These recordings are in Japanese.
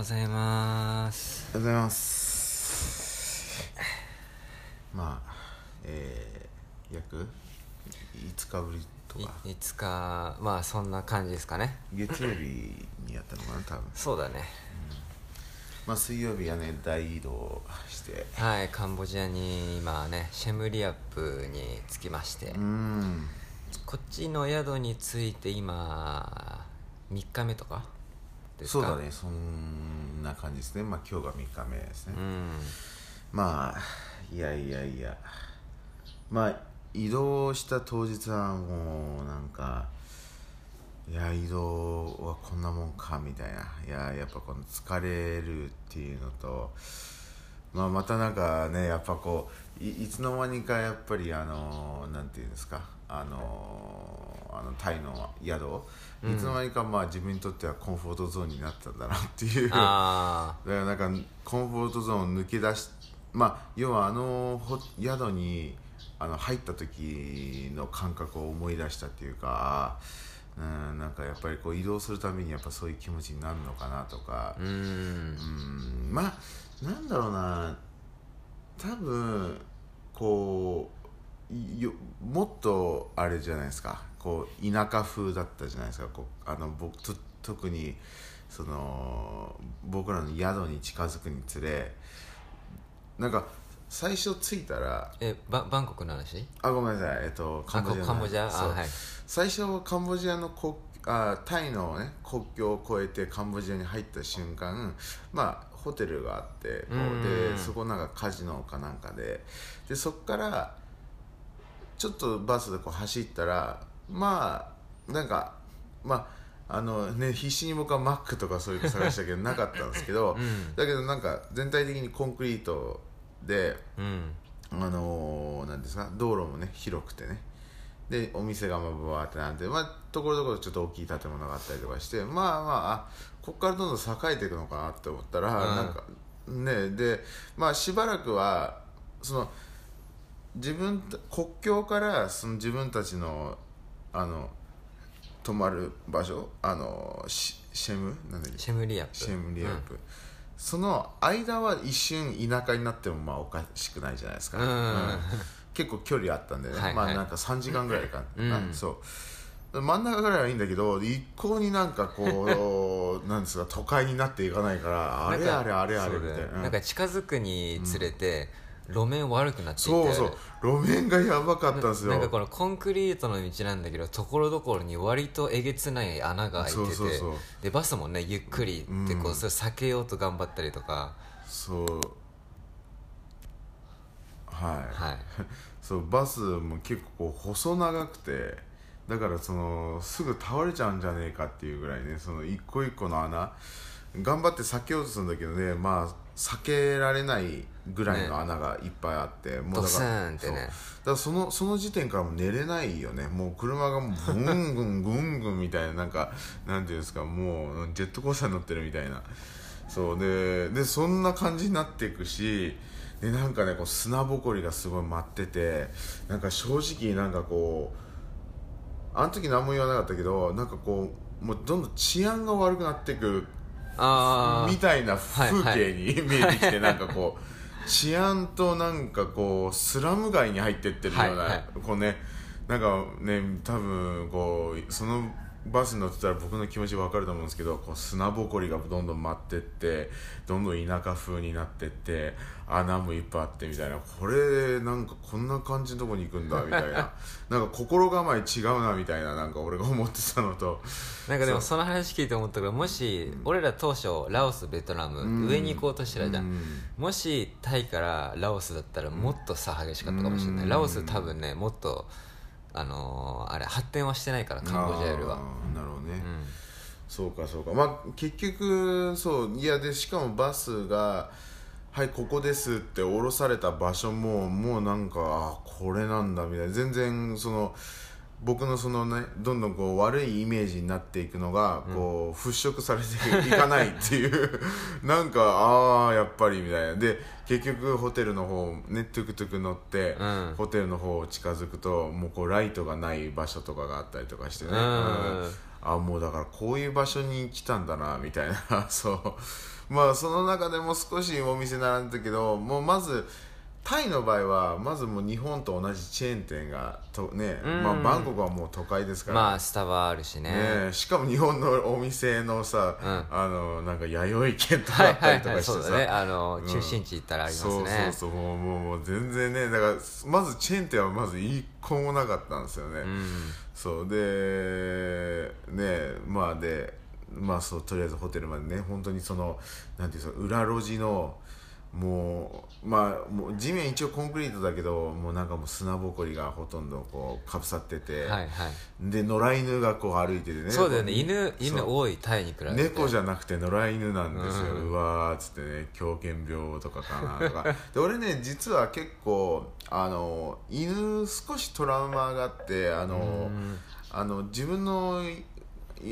ございますおはようございます。まあえー、約5日ぶりといか。いつかまあそんな感じですかね。月曜日にやったのかな多分。そうだね。まあ水曜日はね大移動して。はいカンボジアに今ねシェムリアップに着きまして、うん。こっちの宿に着いて今3日目とかですか？そうだねそんな感じですね。まあ今日が3日目ですね、うんまあいやいやいや。まあ移動した当日はもうなんかいや移動はこんなもんかみたいな。いややっぱこの疲れるっていうのとまあまたなんかねやっぱこういつの間にかやっぱりあのなんていうんですか？あのあのタイの宿。いつの間にかまあ自分にとってはコンフォートゾーンになったんだなっていう。あ だからなんかコンフォートゾーンを抜け出しまあ要はあのほ宿にあの入った時の感覚を思い出したっていうかうんなんかやっぱりこう移動するためにやっぱそういう気持ちになるのかなとか。あうん。うん。まあなんだろうな。多分こういよもっとあれじゃないですか。こう田舎風だったじゃないですか。こうあの僕と特にその僕らの宿に近づくにつれなんか最初着いたらえババンコクの話？あごめんなさい。えっとカンボジアのカンボジア？あそう。はい。最初カンボジアの国あタイの、ね、国境を越えてカンボジアに入った瞬間まあホテルがあってでそこなんかカジノかなんかで。でそこからちょっとバスでこう走ったらまあなんかまああのね必死に僕はマックとかそういうの探したけど なかったんですけど、うん。だけどなんか全体的にコンクリートでうん。あのー、なんですか道路もね広くてね。でお店がまあバーってなんで、まあ、ところどころちょっと大きい建物があったりとかしてまあまああここからどんどん栄えていくのかなって思ったら、うん。なんかねでまあしばらくはその自分た国境からその自分たちのあの泊まる場所あのシシェム？なんだっけ？シェムリアップ。シェムリアップ、その間は一瞬田舎になってもまあおかしくないじゃないですか、うん。結構距離あったんでね、はいはい。まあなんか3時間ぐらいかな、うん。そう。真ん中ぐらいはいいんだけど一向になんかこう なんですか都会になっていかないからあれあれあれあれみたいな。なんか近づくにつれて、路面悪くなっていて。そうそう。路面がやばかったんですよ。なんかこのコンクリートの道なんだけどところどころに割とえげつない穴が開いてて。でバスもねゆっくりってこう、うん。それ避けようと頑張ったりとか。そう。はい。はい。そうバスも結構こう細長くてだからそのすぐ倒れちゃうんじゃねえかっていうぐらいねその一個一個の穴。頑張って避けようとするんだけどねまあ避けられないぐらいの穴がいっぱいあって、もドスーンってね。そう。だからそのその時点からもう寝れないよねもう車がもうぐんぐんぐんぐんみたいななんかなんていうんですかもうジェットコースターに乗ってるみたいな。そう。ででそんな感じになっていくしでなんかねこう砂ぼこりがすごい舞っててなんか正直なんかこうあの時何も言わなかったけどなんかこうもうどんどん治安が悪くなっていくあみたいな風はい景に見えてきて、なんかこう治安となんかこうスラム街に入ってってるような、こうねなんかね多分こうそのバスに乗ってたら僕の気持ち分かると思うんですけどこう砂ぼこりがどんどん舞ってってどんどん田舎風になってって穴もいっぱいあってみたいな。これなんかこんな感じのとこに行くんだみたいな。なんか心構え違うなみたいななんか俺が思ってたのと。なんかでもその話聞いて思ったからもし俺ら当初ラオスベトナム、うん。上に行こうとしてたじゃん、うん。もしタイからラオスだったらもっと差激しかったかもしれない、うん。ラオス多分ねもっとあのーあれ発展はしてないからカンボジアよりは。なるほどね、うん。そうかそうか。まあ結局そういやでしかもバスが「はいここです」って降ろされた場所ももうなんかあこれなんだみたいな。全然その僕のそのねどんどんこう悪いイメージになっていくのがこう払拭されていかないっていう。なんかああやっぱりみたいな。で結局ホテルの方ねトゥクトゥク乗って、うん。ホテルの方近づくともうこうライトがない場所とかがあったりとかしてね、うん。うん。あもうだからこういう場所に来たんだなみたいな。そう。まあその中でも少しお店並んだけどもうまずタイの場合はまずもう日本と同じチェーン店がとね、うん。まあ、バンコクはもう都会ですから、まあスタバあるしね。ねしかも日本のお店のさ、うん。あのなんか弥生県とかはいあったりはいはいとかしてさ、そうだね。あの、うん。中心地行ったらありますね。そうそうそうもうもうもう全然ねだからまずチェーン店はまず一個もなかったんですよね、うん。そうでねまあでまあそうとりあえずホテルまでね本当にそのなんていうの裏路地のもうまあもう地面一応コンクリートだけどもうなんかもう砂ぼこりがほとんどこうかぶさってて、はいはい。で野良犬がこう歩いててね。そうだよね。犬犬多いタイに比べて。猫じゃなくて野良犬なんですよ、ううん。わーっつってね狂犬病とかかなとか。で俺ね実は結構あの犬少しトラウマがあってあのうん。あの自分のい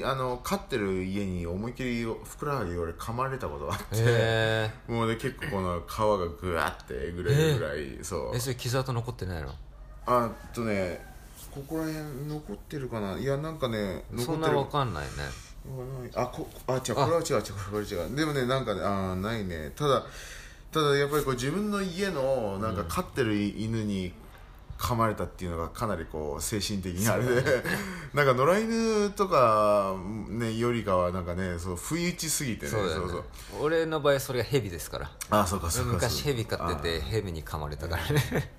あの飼ってる家に思いっきりふくらはぎ俺噛まれたことがあって、へもうね結構この皮がぐわってえぐれるぐらい、そう。ええそれ傷跡残ってないの？あとねここら辺残ってるかな？いやなんかね残そんなってるわかんないね。あこあ違うこれは違う違うこれは違う。でもねなんかねあーないね。ただただやっぱりこう自分の家のなんか飼ってる犬に噛まれたっていうのがかなりこう精神的にあれで。なんか野良犬とかねよりかはなんかねそう不意打ちすぎてね。ね。そう俺の場合それがヘビですから。あそうかそうか昔ヘビ飼っててヘビに噛まれたからね。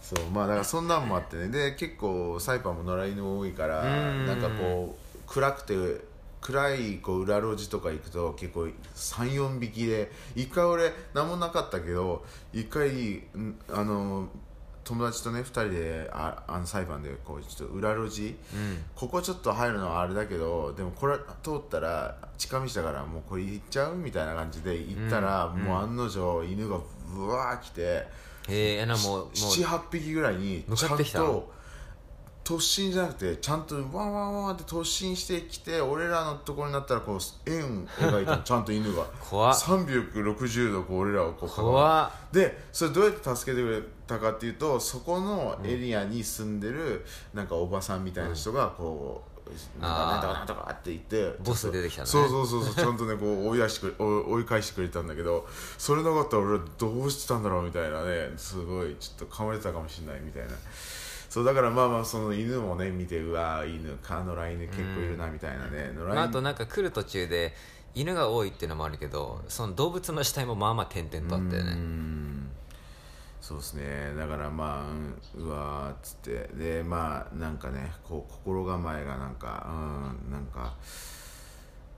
そうまあだからそんなんもあってね。で結構サイパンも野良犬多いからうん。なんかこう暗くて暗いこう裏路地とか行くと結構34匹で一回俺何もなかったけど一回んあの友達とね2人でああの裁判でこうちょっと裏路地、うん。ここちょっと入るのはあれだけどでもこれ通ったら近道だからもうこれ行っちゃうみたいな感じで行ったら、うん。もう案の定犬がブワー来て。へえなもうもう78匹ぐらいに向ちゃんかってきたの？と突進じゃなくてちゃんとワンワンワンって突進してきて俺らのところになったらこう円描いたのちゃんと犬が。怖っ。360度こう俺らをこう怖っ。でそれどうやって助けてくれたかっていうとそこのエリアに住んでるなんかおばさんみたいな人がこう、なんかなんとかなんとかって言ってボス出てきたね。そうそうそうそうちゃんとねこう追い出してくれ追追い返してくれたんだけどそれなかったら俺はどうしてたんだろうみたいなねすごいちょっと噛まれてたかもしれないみたいなそうだからまあまあその犬もね見てうわ犬か野良犬結構いるなみたいなね、野良犬。まあ、あとなんか来る途中で犬が多いっていうのもあるけどその動物の死体もまあまあ点々とあったようね。んそうですね。だからまあうわーっつって。でまあなんかねこう心構えがなんかうんなんか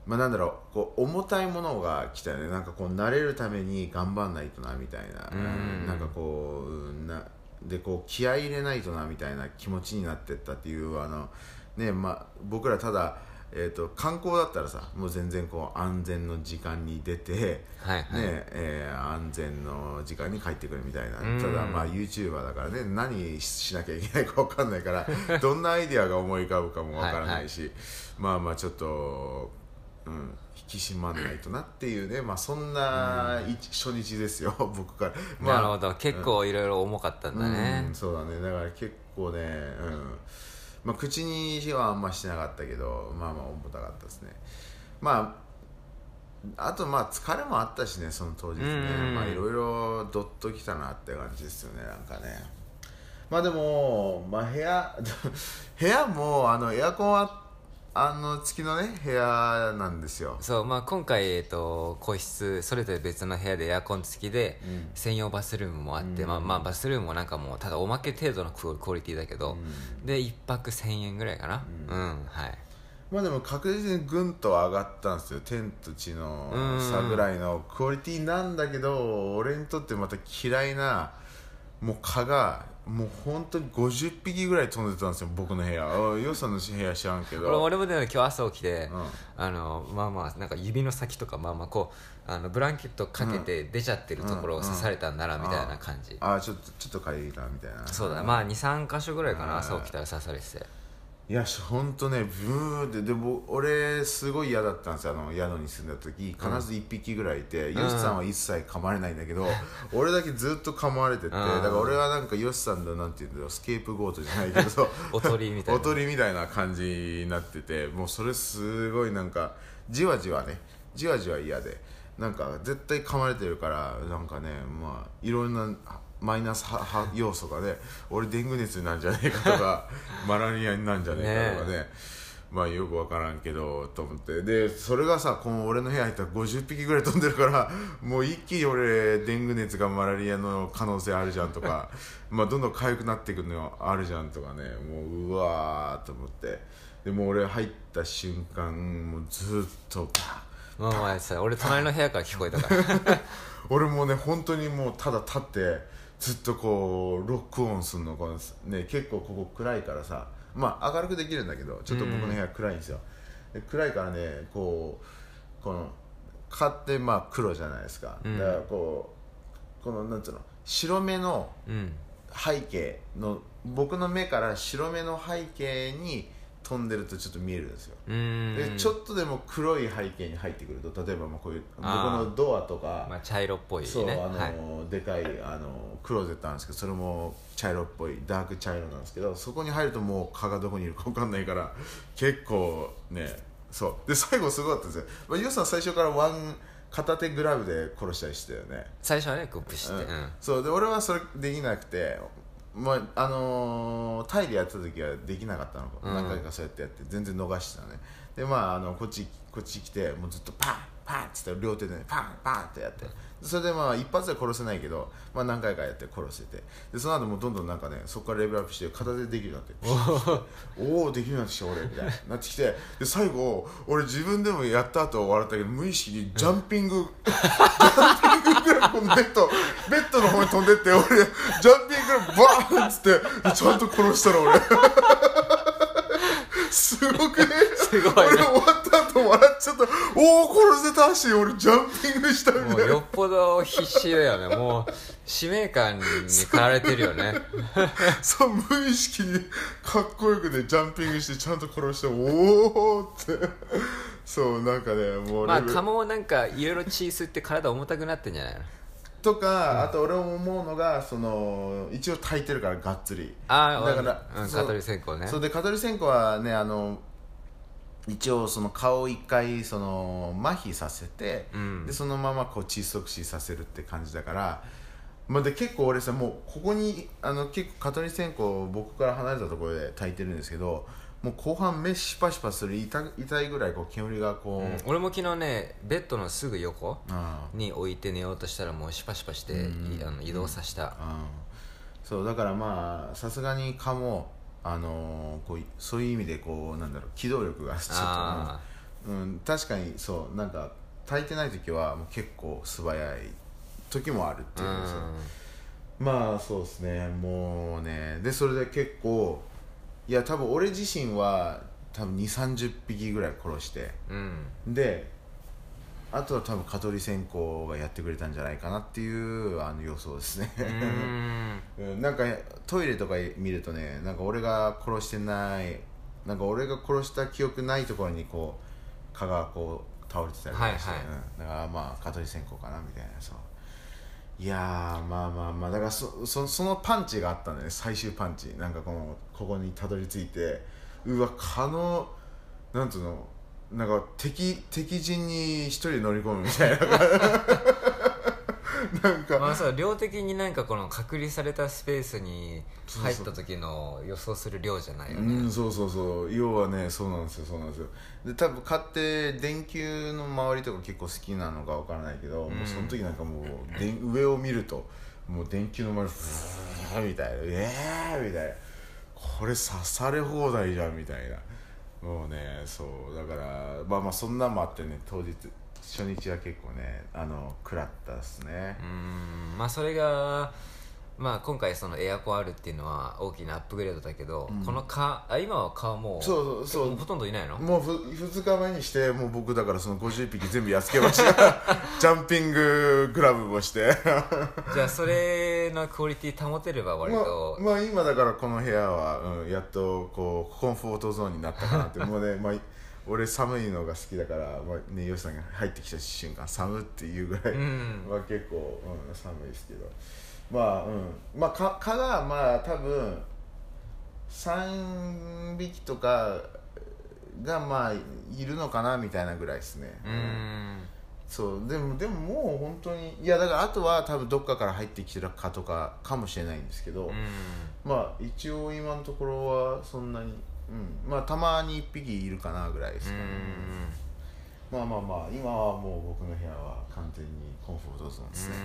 まあなんだろうこう重たいものが来たよね。なんかこう慣れるために頑張んないとなみたいな。うん。なんかこううんなでこう気合い入れないとなみたいな気持ちになってったっていうあのねまあ僕らただえー、と観光だったらさもう全然こう安全の時間に出て、はいはい、ねえー安全の時間に帰ってくるみたいな。うん。ただまあ YouTuber だからね何しなきゃいけないか分かんないからどんなアイディアが思い浮かぶかも分からないしまあまあちょっと、うん、引き締まんないとなっていうね。まあそんな、い初日ですよ 僕から、まあ、なるほど。結構いろいろ重かったんだね。うん、そうだね。だから結構ねうん。まあ口にはあんましてなかったけどまあまあ重たかったですね。まああとまあ疲れもあったしねその当日ね。うん。まあいろいろどっときたなって感じですよねなんかね。まあでも、まあ、部屋 部屋もあのエアコンはあの付きのね部屋なんですよ。そうまあ今回、えっと、個室それぞれ別の部屋でエアコン付きで、うん。専用バスルームもあって、うん。まあ、まあバスルームもなんかもうただおまけ程度のクオクオリティだけど、うん。で1泊1000円ぐらいかな。ううんん、はい。まあでも確実にぐんと上がったんですよ。天と地のうん。差ぐらいのクオリティなんだけど俺にとってまた嫌いなもう蚊がもう本当に50匹ぐらい飛んでたんですよ僕の部屋。あよさんの部屋知らんけど。俺俺もね今日朝起きて、うん。あのまあまあなんか指の先とかまあまあこうあのブランケットかけて出ちゃってるところをうん刺されたんならみたいな感じ、あちょっとちょっと借りたみたいな。そうだまあ23箇所ぐらいかなうん朝起きたら刺されてていやほんとねブーってでも俺すごい嫌だったんですよ。あの宿に住んだ時。必ず1匹ぐらいいて、ヨシさんは一切噛まれないんだけど、俺だけずっと噛まれてて、だから俺はなんかヨシさんのなんていうんだろうスケープゴートじゃないけど おとりみたいな。おとりみたいな感じになっててもうそれすごいなんかじわじわね。じわじわ嫌で。なんか絶対噛まれてるからなんかねまあいろんなマイナスはは要素がね俺デング熱になんじゃねえかとか マラリアになんじゃねえかとかね。まあよく分からんけどと思って。でそれがさこの俺の部屋入ったら50匹ぐらい飛んでるからもう一気に俺デング熱がマラリアの可能性あるじゃんとか。まあどんどん痒くなっていくのあるじゃんとかね。もううわーと思って。でもう俺入った瞬間もうずっともうお前さ俺隣の部屋から聞こえたから。俺もね本当にもうただ立ってずっとこうロックオンするのこのね結構ここ暗いからさまあ明るくできるんだけどちょっと僕の部屋暗いんですよ、で暗いからねこうこの買ってまあ黒じゃないですか、うん。だからこうこのなんつうの白目のうん。背景の僕の目から白目の背景に飛んでるとちょっと見えるんですよでちょっとでも黒い背景に入ってくると例えばまあこういう僕のドアとか、まあ、茶色っぽいね。そうあの、はい、でかいあのクローゼットなんですけどそれも茶色っぽいダーク茶色なんですけどそこに入るともう蚊がどこにいるか分かんないから結構ねそう。で最後すごかったですよ、まあ、ユウさん最初からワン片手グラブで殺したりしてたよね。最初はねグップして、うん。うん。そう。で俺はそれできなくてまああのータイでやってた時はできなかったの、うん。何回かそうやってやって。全然逃してたね。でまああのこっちこっち来てもうずっとパンパンっつって両手でねパンパンってやってそれでまあ一発で殺せないけど、まあ、何回かやって殺して。てでその後もうどんどんなんかねそこからレベルアップして片手でできるようになっておおできるようになってきた俺みたいな なってきて。で最後俺自分でもやった後笑ったけど無意識にジャンピング、ジャンピングぐらいベッドベッドの方に飛んでって俺ジャンピングぐらいバーンっつってでちゃんと殺したの俺すごくね すごいね。俺終わった後笑っちゃった。おお殺せたし俺ジャンピングしたみたいな。よっぽど必死だよね。もう使命感に駆られてるよね。そう無意識にかっこよくねジャンピングしてちゃんと殺しておおって。そうなんかねもうまあレベル蚊もなんかいろいろ血吸って体重たくなってんじゃないの？とか、あと俺思うのがその一応炊いてるからがっつり。ああだからそううん蚊取り線香ね。そうで蚊取り線香はねあの一応その顔を一回その麻痺させて、うん。でそのままこう窒息死させるって感じだから、まあ、で結構俺さもうここにあの結構蚊取り線香を僕から離れたところで炊いてるんですけどもう後半目シパシパする痛痛いぐらいこう煙がこう、うん俺も昨日ねベッドのすぐ横に置いて寝ようとしたらもうシパシパして、いあの移動させた、うん。そうだからまあさすがに蚊も、あのーこういそういう意味でこうなんだろう機動力がちょっあと、うん。うん、確かにそうなんか炊いてない時はもう結構素早い時もあるっていうのですよまあそうですね。もうね。でそれで結構いや多分俺自身は多分2 3 0匹ぐらい殺してうん、うんであとは多分蚊取り線香がやってくれたんじゃないかなっていうあの予想ですね。うーん。うんなんかトイレとか見るとねなんか俺が殺してないなんか俺が殺した記憶ないところにこう蚊がこう倒れてたりとかして、はいはい。うん。だからまあ蚊取り線香かなみたいなそう。いやーまあまあまあだからそそそのパンチがあったんだよね最終パンチ。なんかこのここにたどり着いてうわ蚊のなんつうのなんか敵敵陣に一人乗り込むみたいな。なんかまあそう量的になんかこの隔離されたスペースに入った時の予想する量じゃないよね、うん、そうそうそう。要はねそうなんですよそうなんですよ。で多分買って電球の周りとか結構好きなのかわからないけど、もうその時なんかもうで上を見るともう電球の周りふーみたいなええー、みたいなこれ刺され放題じゃんみたいな。もうねそうだからまあまあそんなんもあってね当日初日は結構ねあの食らったっすね。うんまあそれがまあ、今回そのエアコンあるっていうのは大きなアップグレードだけど、この蚊あ今は蚊もうそうそうそう。ほとんどいないの？もうふ2日目にしてもう僕だからその50匹全部やっつけました。ジャンピンググラブもして。じゃあそれのクオリティ保てれば割と、まあ、まあ今だからこの部屋は、うん、やっとこうコンフォートゾーンになったかなって。もうね、まあ、俺寒いのが好きだから、まあね、ヨシさんが入ってきた瞬間寒っていうぐらい、うん。まあ、結構、うん、寒いですけどまあうん。まあ蚊蚊がまあ多分3匹とかがまあいるのかなみたいなぐらいですね、うーん。そう。でもでももう本当にいやだからあとは多分どっかから入ってきてるかとかかもしれないんですけど、うん。まあ一応今のところはそんなに、うん、まあたまに1匹いるかなぐらいですかね、まあまあまあ今はもう僕の部屋は完全にコンフォートゾーンですね、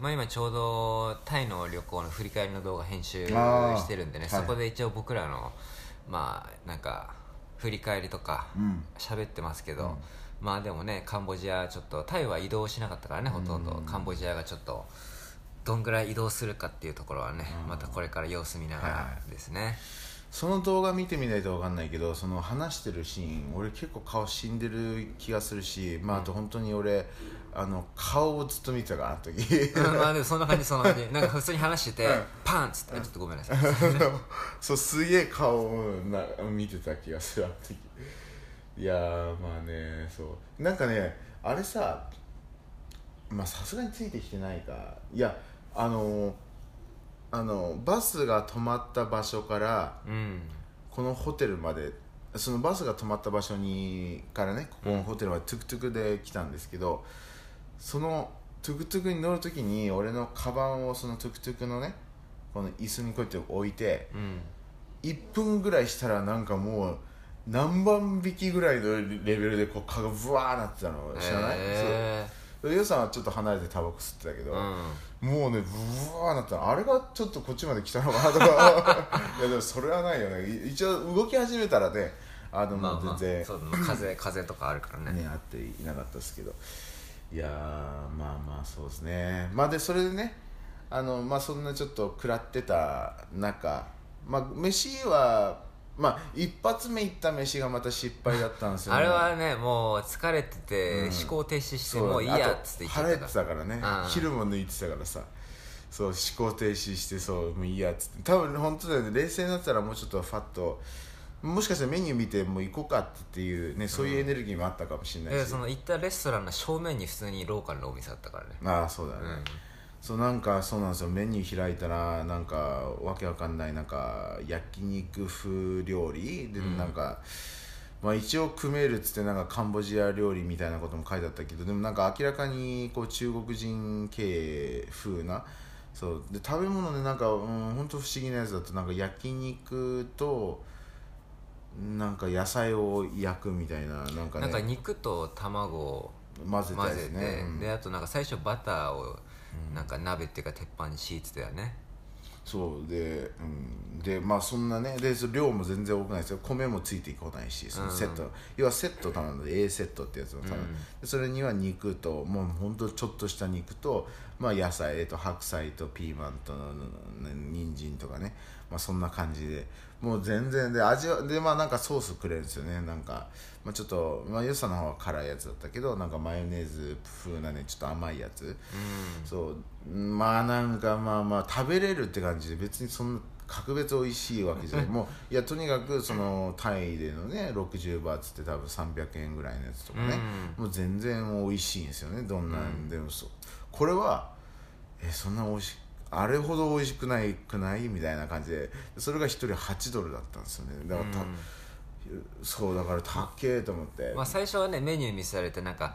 まあ、今ちょうどタイの旅行の振り返りの動画編集してるんでね、はい。そこで一応僕らのまあなんか振り返りとかうん。喋ってますけど、まあでもねカンボジアちょっとタイは移動しなかったからねほとんど、うんカンボジアがちょっとどんぐらい移動するかっていうところはね、またこれから様子見ながらですね、その動画見てみないと分かんないけどその話してるシーン俺結構顔死んでる気がするし、まあ、あと本当に俺あの顔をずっと見てたからあの時。うんまあでもそんな感じ そんな感じ。なんか普通に話してて、うん。パンっつってちょっとごめんなさい。そうすげえ顔をな見てた気がするあの時。いやーまあねそう。なんかねあれさまあさすがについてきてないか。いやあのあのバスが止まった場所からうん。このホテルまでそのバスが止まった場所にからねここのホテルまでトゥクトゥクで来たんですけどそのトゥクトゥクに乗るときに俺のカバンをそのトゥクトゥクのねこの椅子にこうやって置いてうん。1分ぐらいしたらなんかもう何万匹ぐらいのレベルでこう蚊がブワーなってたの。知らない、へそう。ヨウさんはちょっと離れてタバコ吸ってたけど、ーうん。もうねブワーなったの。あれがちょっとこっちまで来たのかなとか。いやでもそれはないよね。い一応動き始めたらねあのまあまあもう全然、そうまあ風風とかあるからね。ねあっていなかったですけどいやーまあまあそうですね。まあでそれでねあのまあそんなちょっと食らってた中まあ飯はまあ一発目行った飯がまた失敗だったんですよね。あれはねもう疲れてて、うん。思考停止してもういいやっつって言っちゃ腹減ってたからね。うん昼も抜いてたからさ。そう思考停止してそうもういいやっつって。多分本当だよね。冷静になったらもうちょっとファッともしかしたらメニュー見てもう行こうかっていうねそういうエネルギーもあったかもしれないし、でその行ったレストランの正面に普通にローカルのお店だったからね。ああそうだね、うん。そうなんかそうなんですよ。メニュー開いたらなんかわけわかんないなんか焼肉風料理でうん。なんか、まあ一応組めるっつってなんかカンボジア料理みたいなことも書いてあったけどでもなんか明らかにこう中国人系風なそう。で食べ物でなんかうん本当不思議なやつだとなんか焼肉となんか野菜を焼くみたいななんかね。なんか肉と卵を混ぜたやつ混ぜて、ね、うん。であとなんか最初バターをなんか鍋っていうか鉄板に敷いてたよね。そう。で,、うん、でまあそんなねでそ量も全然多くないですよ。米もついてこないしそのセット、要はセット頼んで A セットってやつを頼んで、うん。でそれには肉ともうほんとちょっとした肉と、まあ、野菜、えっと、白菜とピーマンと人参とかね、まあ、そんな感じでもう全然で味はでまあなんかソースくれるんですよね。なんか、まあ、ちょっとまあ良さの方は辛いやつだったけどなんかマヨネーズ風なねちょっと甘いやつ、うそう。まあなんかまあまあ食べれるって感じで別にそんな格別美味しいわけじゃない。もういやとにかくそのタイでのね60バーツって多分300円ぐらいのやつとかね、もう全然美味しいんですよね。どんなんでもそう。これはえそんな美味しいあれほど美味しくないくない？みたいな感じで。それが1人8ドルだったんですよね。だからた、そうだから高えと思って、まあ、最初はねメニュー見せられてなんか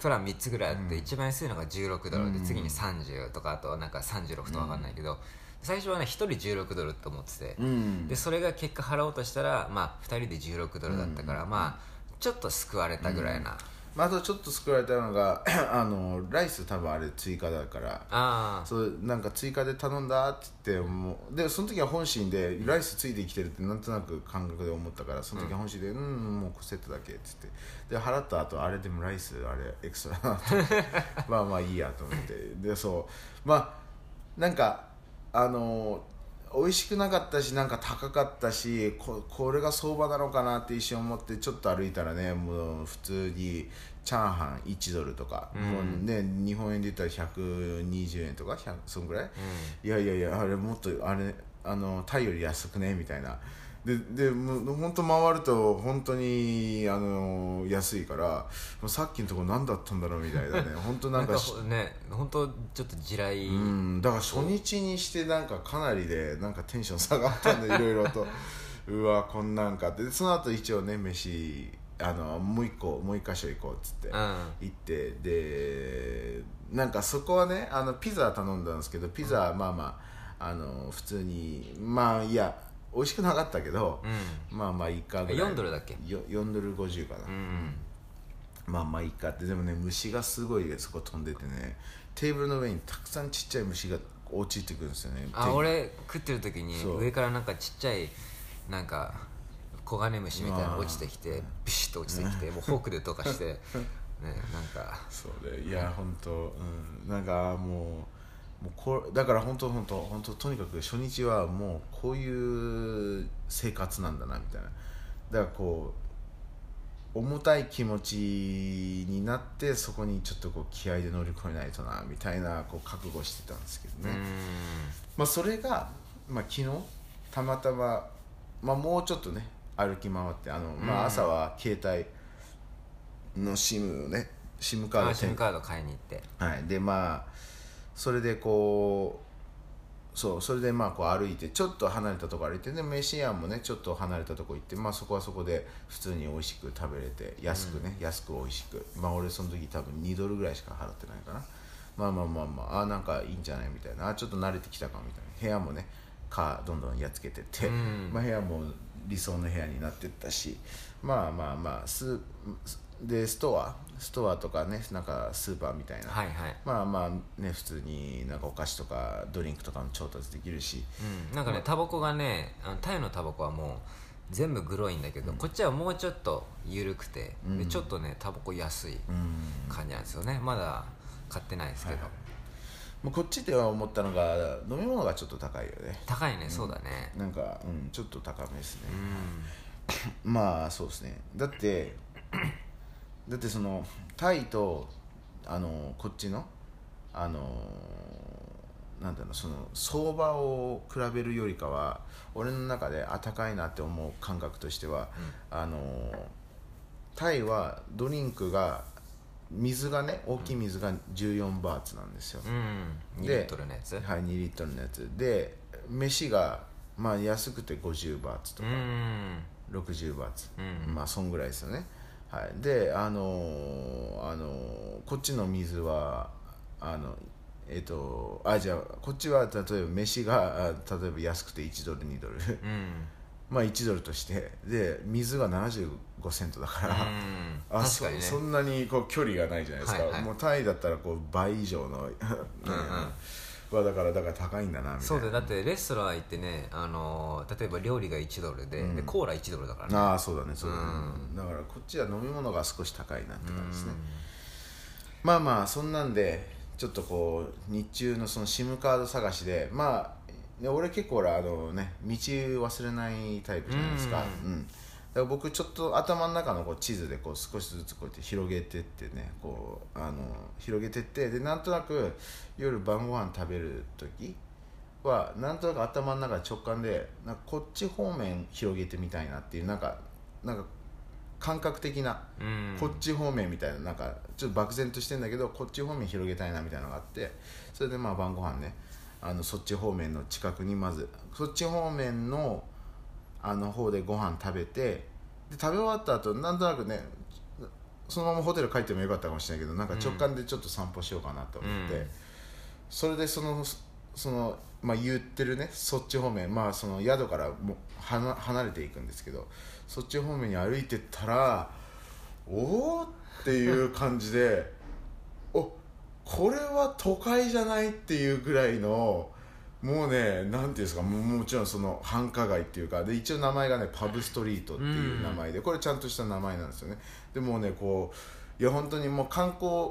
プラン3つぐらいあって、一番安いのが16ドルで、次に30とかあとなんか36とか分かんないけど、最初はね1人16ドルと思ってて、うん。でそれが結果払おうとしたら、まあ、2人で16ドルだったから、まあちょっと救われたぐらいな、まあ、あとちょっと救われたのが あのライス多分あれ追加だから。ああそうなんか追加で頼んだって言ってもうでその時は本心でライスついてきてるってなんとなく感覚で思ったからその時は本心でうん、もうセットだけって言って。で払った後あれでもライスあれエクストラだなと。思ってまあまあいいやと思って。でそう。まあなんかあの美味しくなかったしなんか高かったしここれが相場なのかなって一瞬思ってちょっと歩いたらねもう普通にチャーハン1ドルとか、うん。ね日本円で言ったら120円とか100そんぐらい、ういやいやいやあれもっとあれあのタイより安くね？みたいなででもう本当回ると本当にあの安いからもうさっきのところ何だったんだろうみたいなね。本当んなんんなかしかね本当ちょっと地雷。うんだから初日にしてなんかかなりでなんかテンション下がったんでいろいろと。うわこんなんかって。でその後一応ね飯あのもう一個もう一箇所行こうっつってうん。行ってでなんかそこはねあのピザ頼んだんですけどピザはまあまああの普通にまあいや美味しくなかったけど、うまあまあいいかぐらい。4ドルだっけ？よ4ドル50かな、んうん。まあまあいいかって。でもね虫がすごいそこ飛んでてね。テーブルの上にたくさんちっちゃい虫が落ちてくるんですよね。あて俺食ってる時に上からなんかちっちゃいなんかコガネムシみたいなの落ちてきてビシッと落ちてきてもうフォークで溶かして ねなんか。そうでいや本当うん。なんかもうもうこだから本当本当本当とにかく初日はもうこういう生活なんだなみたいな。だからこう重たい気持ちになってそこにちょっとこう気合で乗り越えないとなみたいなこう覚悟してたんですけどね、うん。まあ、それが、まあ、昨日たまたま、まあ、もうちょっとね歩き回ってあの、まあ、朝は携帯の SIM をね SIM カードあシムカード買いに行って。はい、でまあそれでこうそうそれでまあこう歩いてちょっと離れたとこ歩いてで飯屋もねちょっと離れたとこ行ってまあそこはそこで普通に美味しく食べれて安くね、安く美味しくまあ俺その時多分2ドルぐらいしか払ってないかなまあまあまあまああなんかいいんじゃないみたいな。あちょっと慣れてきたかみたいな。部屋もねかどんどんやっつけてって、うん。まあ、部屋も理想の部屋になってったし。まあまあまあスでストアストアとかねなんかスーパーみたいな、はいはい。まあまあね普通になんかお菓子とかドリンクとかも調達できるし。うん、なんかねタバコがねあのタイのタバコはもう全部グロいんだけど、こっちはもうちょっと緩くて、でちょっとねタバコ安いうん。感じなんですよね。まだ買ってないですけど、はい。もうこっちでは思ったのが飲み物がちょっと高いよね。高いね、そうだね。なんか、うん、ちょっと高めですね。う、ん。まあそうですね。だってだってそのタイとあのこっちのあのなんだろうその相場を比べるよりかは俺の中であ高いなって思う感覚としては、あのタイはドリンクが水がね大きい水が14バーツなんですよ、うん、2リでットルのやつ？はい2リットルのやつ。で飯がまあ安くて50バーツとうか、ん60バーツ、うん。まあそんぐらいですよねはい。であのーあのーこっちの水はあのえっ、とあじゃあこっちは例えば飯があ例えば安くて1ドル2ドル。うん。まあ1ドルとして。で水が75セントだから、うん。あ確かにね。そそんなにこう距離がないじゃないですか、はいはい。もうタイだったらこう倍以上の、ねはだからだから高いんだなみたいな。そうだよ。だってレストラン行ってね、あのー例えば料理が1ドルで,、でコーラ1ドルだからね。ああそうだねそうだね、だからこっちは飲み物が少し高いなって感じですね、まあまあそんなんでちょっとこう日中のその SIM カード探しでまあね俺結構俺あのね道忘れないタイプじゃないですか。うんから僕ちょっと頭の中のこう地図でこう少しずつこうやって広げてってねこうあの広げてってでなんとなく夜晩ご飯食べる時はなんとなく頭の中で直感でなんかこっち方面広げてみたいなっていうなんかなんか感覚的なうん。こっち方面みたいななんかちょっと漠然としてんだけどこっち方面広げたいなみたいなのがあってそれでまあ晩ご飯ねあのそっち方面の近くにまずそっち方面のあの方でご飯食べてで食べ終わった後なんとなくねそのままホテル帰ってもよかったかもしれないけどなんか直感でちょっと散歩しようかなと思って、うん。それでそのその、まあ、言ってるねそっち方面まあその宿からもう離離れていくんですけどそっち方面に歩いてったらおおっていう感じで おこれは都会じゃないっていうぐらいのもうねなんていうんですかももちろんその繁華街っていうかで一応名前がねパブストリートっていう名前で、これちゃんとした名前なんですよね。でもうねこういや本当にもう観光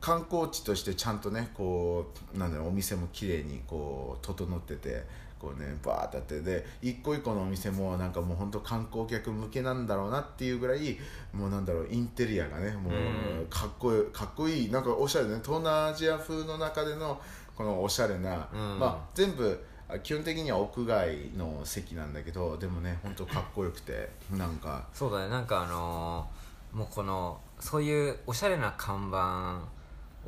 観光地としてちゃんとねこうなんだろうお店も綺麗にこう整っててこうねバーってあってで一個一個のお店もなんかもう本当観光客向けなんだろうなっていうぐらいもうなんだろうインテリアがねもうかっこいいかっこいいなんかおしゃれね。東南アジア風の中でのこのおしゃれな、うん。まあ全部あ基本的には屋外の席なんだけどでもね本当かっこよくてなんか。そうだね。なんかあのーもうこのそういうおしゃれな看板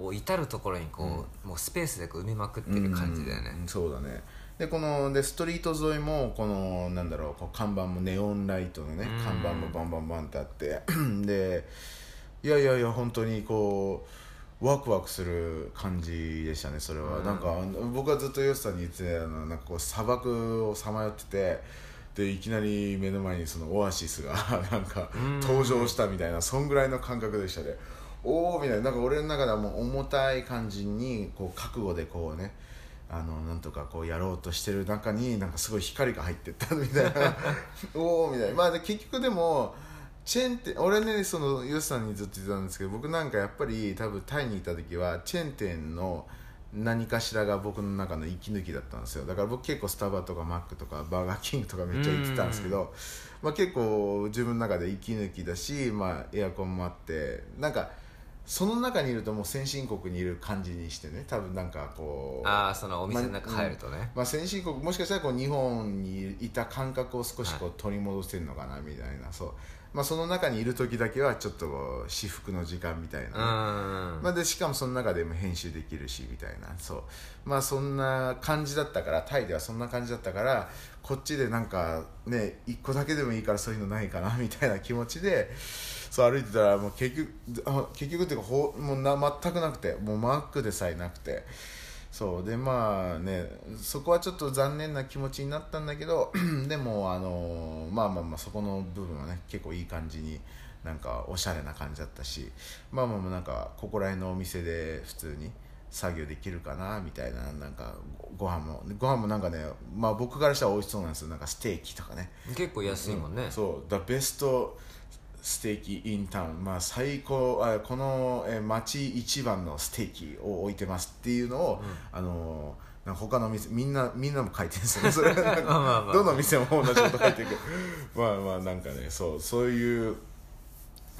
を至る所にこう、もうスペースでこう埋めまくってる感じだよね、うんそうだね。でこのでストリート沿いもこのなんだろうこう看板もネオンライトのねうん。看板もバンバンバンってあって。でいやいやいや本当にこうワクワクする感じでしたねそれは、うん。なんか僕はずっとヨシさんに言ってたあのなんかこう砂漠をさまよっててでいきなり目の前にそのオアシスが なんかうん。登場したみたいなそんぐらいの感覚でしたね。おおみたいな。なんか俺の中ではもう重たい感じにこう覚悟でこうねあのなんとかこうやろうとしてる中になんかすごい光が入ってったみたいな。おおみたいな。まあで結局でもチェーン店俺ねそのヨシさんにずっと言ってたんですけど僕なんかやっぱり多分タイにいた時はチェーン店の何かしらが僕の中の息抜きだったんですよ。だから僕結構スタバとかマックとかバーガーキングとかめっちゃ行ってたんですけど、まあ、結構自分の中で息抜きだし、まあ、エアコンもあってなんかその中にいるともう先進国にいる感じにしてね多分なんかこうああそのお店の中入るとね、まあ、先進国もしかしたらこう日本にいた感覚を少しこう取り戻せるのかなみたいな、そうまあ、その中にいる時だけはちょっとこう至福の時間みたいなまあ、でしかもその中でも編集できるしみたいな。そう。まあそんな感じだったからタイではそんな感じだったからこっちでなんかね一個だけでもいいからそういうのないかなみたいな気持ちでそう歩いてたらもう結局あ結局っていうかほもうな全くなくてもうマックでさえなくてそうでまあねそこはちょっと残念な気持ちになったんだけど でもあのまあまあまあそこの部分はね結構いい感じになんかおしゃれな感じだったしまあまあまあなんかここら辺のお店で普通に作業できるかなみたいななんかごご飯もご飯もなんかねまあ僕からしたら美味しそうなんですよ。なんかステーキとかね。結構安いもんね、そう「The Best ステーキ in town」まあ最高あこの、えー町一番のステーキを置いてますっていうのを、あのーなんか他の店みんなみんなも書いてるんですよね。それ。どの店も同じこと書いてるけど。まあまあなんかねそうそういう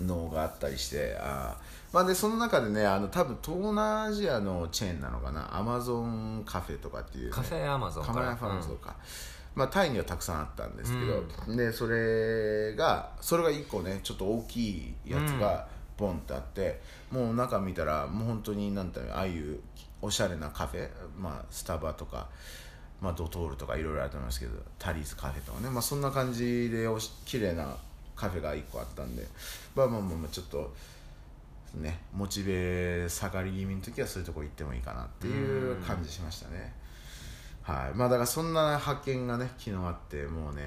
のがあったりしてあー。まあでその中でねあの多分東南アジアのチェーンなのかな。アマゾンカフェとかっていう、ね、カフェアマゾンから。カメラファンズとか、まあ、タイにはたくさんあったんですけど、でそれがそれが1個ねちょっと大きいやつがボンってあって、もう中見たらもう本当になんていうのああいうおしゃれなカフェ、まあ、スタバとか、まあ、ドトールとかいろいろあると思いますけどタリーズカフェとかね、まあ、そんな感じでおし綺麗なカフェが1個あったんでまあまあまあまあちょっとねモチベ下がり気味の時はそういうとこ行ってもいいかなっていう感じしましたねはい。まあだからそんな発見がね昨日あってもうね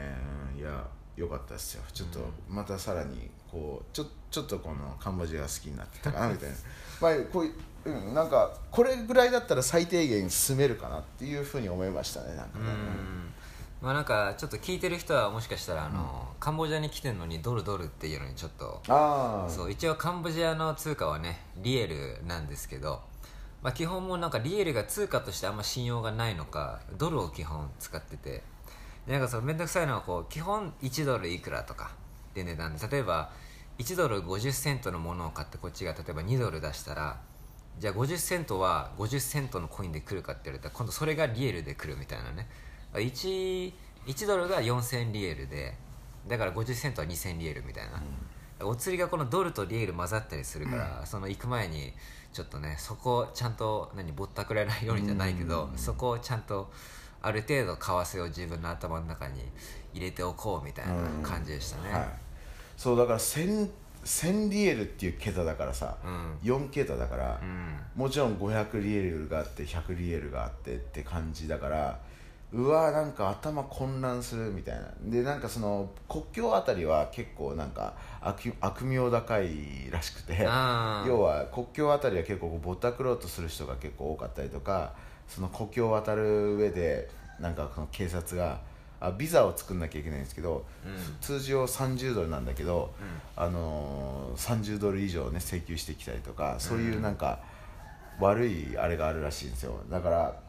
うんいや良かったですよ。ちょっとまたさらにこうちょちょっとこのカンボジアが好きになってきたかなみたいな。まあこういううん、なんかこれぐらいだったら最低限住めるかなっていうふうに思いましたねなんかね、うん。まあなんかちょっと聞いてる人はもしかしたらあの、カンボジアに来てるのにドルドルっていうのにちょっとああそう一応カンボジアの通貨はねリエルなんですけど、まあ、基本もなんかリエルが通貨としてあんま信用がないのかドルを基本使ってて。でなんかその面倒くさいのはこう基本1ドルいくらとかで値段。で例えば1ドル50セントのものを買ってこっちが例えば2ドル出したらじゃあ50セントは50セントのコインで来るかって言われたら今度それがリエルで来るみたいなね。1, 1ドルが4000リエルでだから50セントは2000リエルみたいな、お釣りがこのドルとリエル混ざったりするから、その行く前にちょっとねそこをちゃんと何ぼったくられないようにじゃないけど、そこをちゃんとある程度為替を自分の頭の中に入れておこうみたいな感じでしたね、はい、そうだから 1000, 1000リエルっていう桁だからさ、うん。4桁だから、うん。もちろん500リエルがあって100リエルがあってって感じだからうわなんか頭混乱するみたいな。でなんかその国境あたりは結構なんか悪悪名高いらしくて要は国境あたりは結構ぼったくろうとする人が結構多かったりとかその国境を渡る上でなんかこの警察があビザを作んなきゃいけないんですけど、うん。通常30ドルなんだけど、あのー30ドル以上ね請求してきたりとかそういうなんか、悪いあれがあるらしいんですよ。だから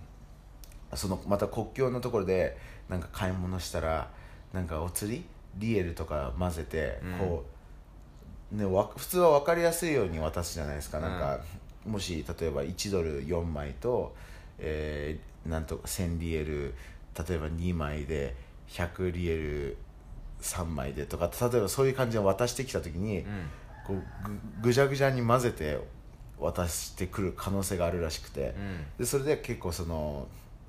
そのまた国境のところでなんか買い物したらなんかお釣りリエルとか混ぜてうん。こう、ね、わ普通は分かりやすいように渡すじゃないですか、うんなん。かもし例えば1ドル4枚と、えーなんとか1000リエル例えば2枚で100リエル3枚でとか例えばそういう感じで渡してきた時に、うん。こうぐぐじゃぐじゃに混ぜて渡してくる可能性があるらしくて、うん。でそれで結構その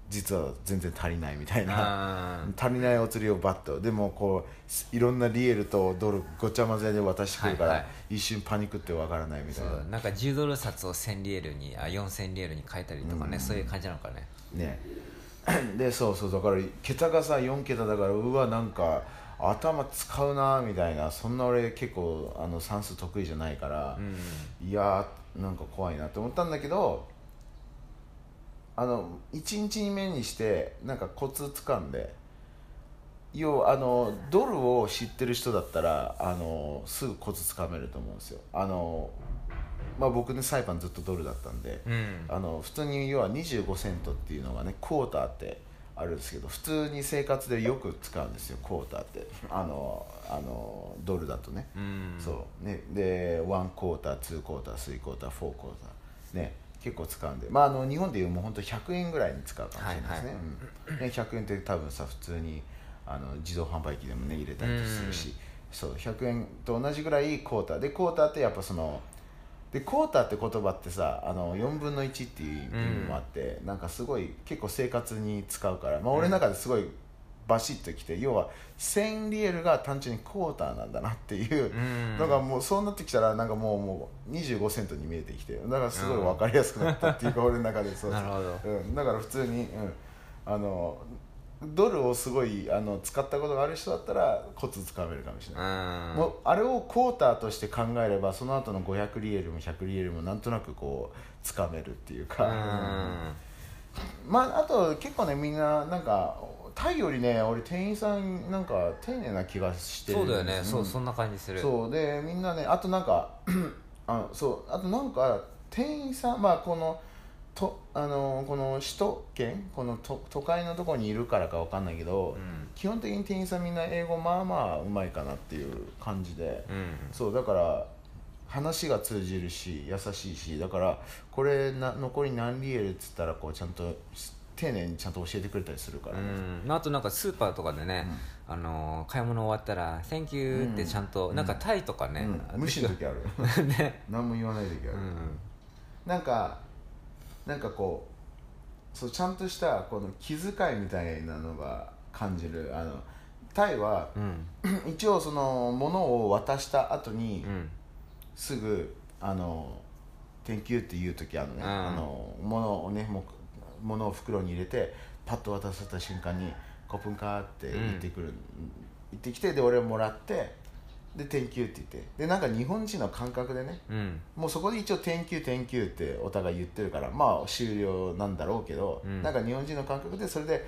実は全然足りないみたいな。足りないお釣りをバッと。でもこういろんなリエルとドルごちゃ混ぜで渡してくるから、はいはい。一瞬パニックってわからないみたそいな。う。なんか10ドル札を1000リエルにあ4000リエルに変えたりとかね、そういう感じなのかね。ね。でそうそうだから桁がさ4桁だからうわなんか頭使うなみたいなそんな俺結構あの算数得意じゃないから、うん。いやーなんか怖いなって思ったんだけどあの1日目にしてなんかコツつかんで要はあのドルを知ってる人だったらあのすぐコツつかめると思うんですよ。あの、まあ、僕ねサイパンずっとドルだったんで、うん。あの普通に要は25セントっていうのがねクォーターってあるんですけど普通に生活でよく使うんですよクォーターって。あのあのドルだとね、うん。そう。ね。で1クォーター2クォーター3クォーター4クォーター。ね結構使うんで。まああの日本でいうもう本当100円ぐらいに使うかもしれないですね,、うん。ね100円って多分さ普通にあの自動販売機でもね入れたりするし、そう100円と同じぐらいクォーター。でクォーターってやっぱそのでクォーターって言葉ってさあの4分の1っていう意味もあって、なんかすごい結構生活に使うから、まあ、俺の中ですごいバシッときて、要は1000リエルが単純にクォーターなんだなっていう、ん。なんかもうそうなってきたらなんかもうもう25セントに見えてきて。だからすごい分かりやすくなったっていうか、俺の中でそう。そ うなるほど。うん、だから普通に、うん、あのドルをすごいあの使ったことがある人だったらコツつかめるかもしれない。うん。もうあれをクォーターとして考えればその後の500リエルも100リエルもなんとなくこうつかめるっていうか、うん。まああと結構ねみんななんかタイよりね俺店員さんなんか丁寧な気がしてるそうだよね、ん。そうそんな感じする。そう。でみんなねあとなんか あそう。あとなんか店員さんまあこのとあのこの首都圏この都都会のところにいるからかわかんないけど、うん。基本的に店員さんみんな英語まあまあうまいかなっていう感じで、うん。そうだから話が通じるし優しいしだからこれな残り何リエルっつったらこうちゃんと丁寧にちゃんと教えてくれたりするからね、うん、あとなんかスーパーとかでね、あのー買い物終わったら「Thank you」ってちゃんと、なんかタイとかね、うん。無視の時ある ね。何も言わない時ある、うん。なんかなんかこうそうちゃんとしたこの気遣いみたいなのが感じる。あのタイはうん。一応その物を渡した後にうん。すぐあの「Thank you」って言う時あるのね、うん。あの物をねもう物を袋に入れてパッと渡された瞬間に「コップンカー」って言ってくる、言ってきてで俺もらってで「Thank you」って言って。でなんか日本人の感覚でねうん。もうそこで一応「Thank you Thank you」ってお互い言ってるからまあ終了なんだろうけど、うん。なんか日本人の感覚でそれで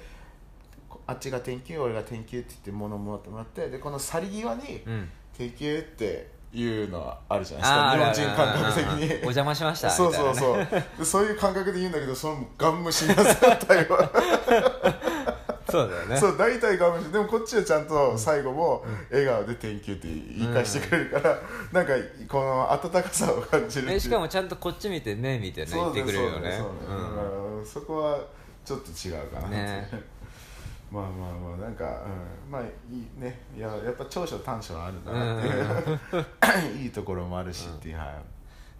こあっちが「Thank you」俺が「Thank you」って言って物をもらってもらってでこの去り際にうん「Thank you」っていうのはあるじゃないですか。日本人感覚的うんうんうん。おに。邪魔しました。そうそうみたいそうでそういう感覚で言うんだけどそれもガン無視なさったよ。な ねそうだよね。そう大体ガン無視。でもこっちはちゃんと最後も笑顔で「Thank you」って言い返してくれるから、なんかこの温かさを感じるしかもちゃんとこっち見て目見てね言ってくれるよね。そこはちょっと違うかなって、ねまあまあまあなんか、うん、まあいいね。いややっぱ長所短所はあるんだなっていう、いいところもあるしっていう、はい。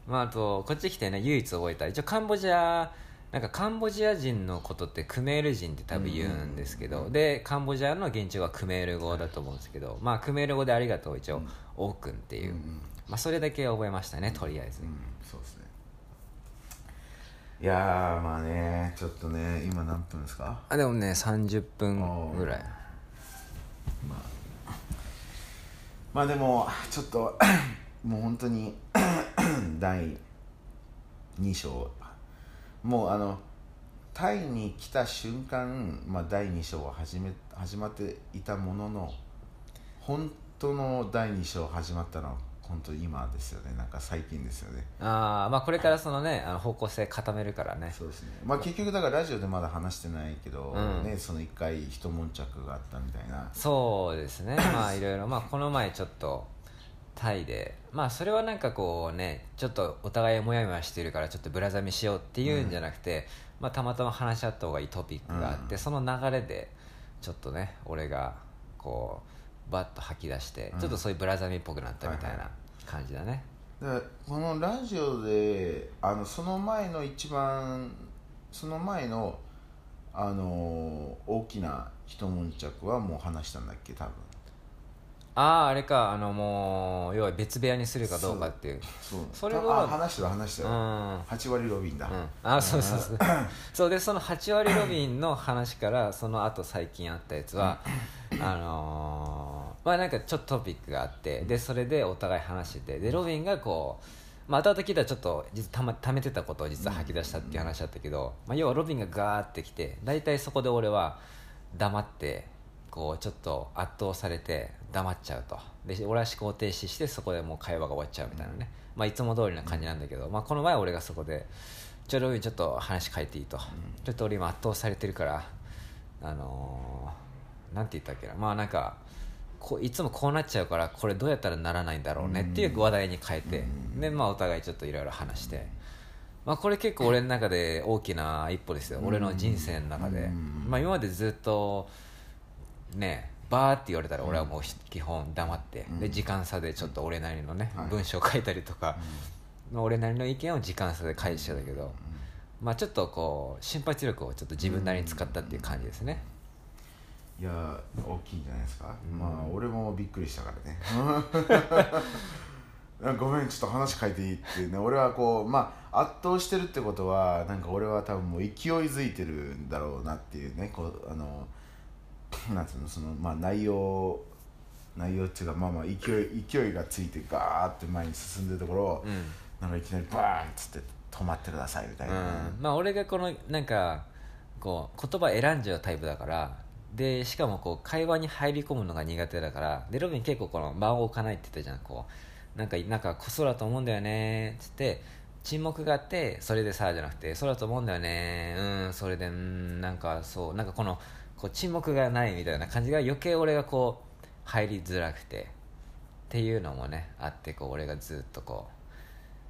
まああとこっち来てね唯一覚えた。一応カンボジアなんかカンボジア人のことってクメール人って多分言うんですけど、でカンボジアの現地語はクメール語だと思うんですけど、まあクメール語でありがとう一応、オークンっていう、うんうん。まあそれだけ覚えましたねとりあえず、うん、そうですねいやーまあねちょっとね今何分ですか？あでもね30分ぐらい。まあ。まあでもちょっと もう本当に 第2章。もうあのタイに来た瞬間、まあ、第2章は始め始まっていたものの本当の第2章始まったの。は本当に今ですよね。なんか最近ですよね。ああまあこれからそのねあの方向性固めるからね。そうですね。まあ結局だからラジオでまだ話してないけど、うん。ねその一回一悶着があったみたいな。そうですね。まあいろいろ。まあこの前ちょっとタイで。まあそれはなんかこうねちょっとお互いモヤモヤしてるからちょっとブラザミしようっていうんじゃなくて、まあたまたま話し合った方がいいトピックがあって、うん。その流れでちょっとね俺がこうバッと吐き出して、うん。ちょっとそういうブラザミっぽくなったみたいはいはな感じだね、だこのラジオであのその前の一番その前のあの大きな一悶着はもう話したんだっけ多分。あああれか。あのもう要は別部屋にするかどうかっていう。そう。それはあ話したよ話したよ、うん。8割ロビンだ、うん、あそうそうそう。そうでその8割ロビンの話からその後最近あったやつはあのーまあなんかちょっとトピックがあってでそれでお互い話しててでロビンがこう、まあ、後々聞いたらちょっと実はたま溜めてたことを実は吐き出したっていう話だったけど、まあ、要はロビンがガーってきて大体そこで俺は黙ってこうちょっと圧倒されて黙っちゃうと。で俺は思考停止してそこでもう会話が終わっちゃうみたいなね、まあ、いつも通りな感じなんだけど、まあ、この前俺がそこで「ちょロビンちょっと話変えていいと」ちょっと俺今圧倒されてるからあのーなんて言ったっけな。まあなんかこういつもこうなっちゃうからこれどうやったらならないんだろうねっていう話題に変えて、でまあお互いちょっといろいろ話して、まあ、これ結構俺の中で大きな一歩ですよ、俺の人生の中で、うん。まあ、今までずっとねバーって言われたら俺はもうひ基本黙って、うん。で時間差でちょっと俺なりのね、はい。文章を書いたりとか、まあ俺なりの意見を時間差で返してたけど、まあ、ちょっとこう瞬発力をちょっと自分なりに使ったっていう感じですね、いや大きいんじゃないですか、まあ俺もびっくりしたからね。ごめんちょっと話変えていいってね。俺はこうまあ圧倒してるってことはなんか俺は多分もう勢いづいてるんだろうなっていうね。こうあのなんつうのそのまあ内容内容っていうかまあまあ勢い勢いがついてガーって前に進んでるところを、うん。なんかいきなりバーンっつって止まってくださいみたいな、うん。まあ俺がこのなんかこう言葉選んじゃうタイプだからでしかもこう会話に入り込むのが苦手だからでロビン結構この間を置かないって言ったじゃんこう。なんかなんかこそだと思うんだよねっつって沈黙があってそれでさじゃなくてそうだと思うんだよねうんそれでうんなんかそうなんかこのこう沈黙がないみたいな感じが余計俺がこう入りづらくてっていうのもねあってこう俺がずっとこう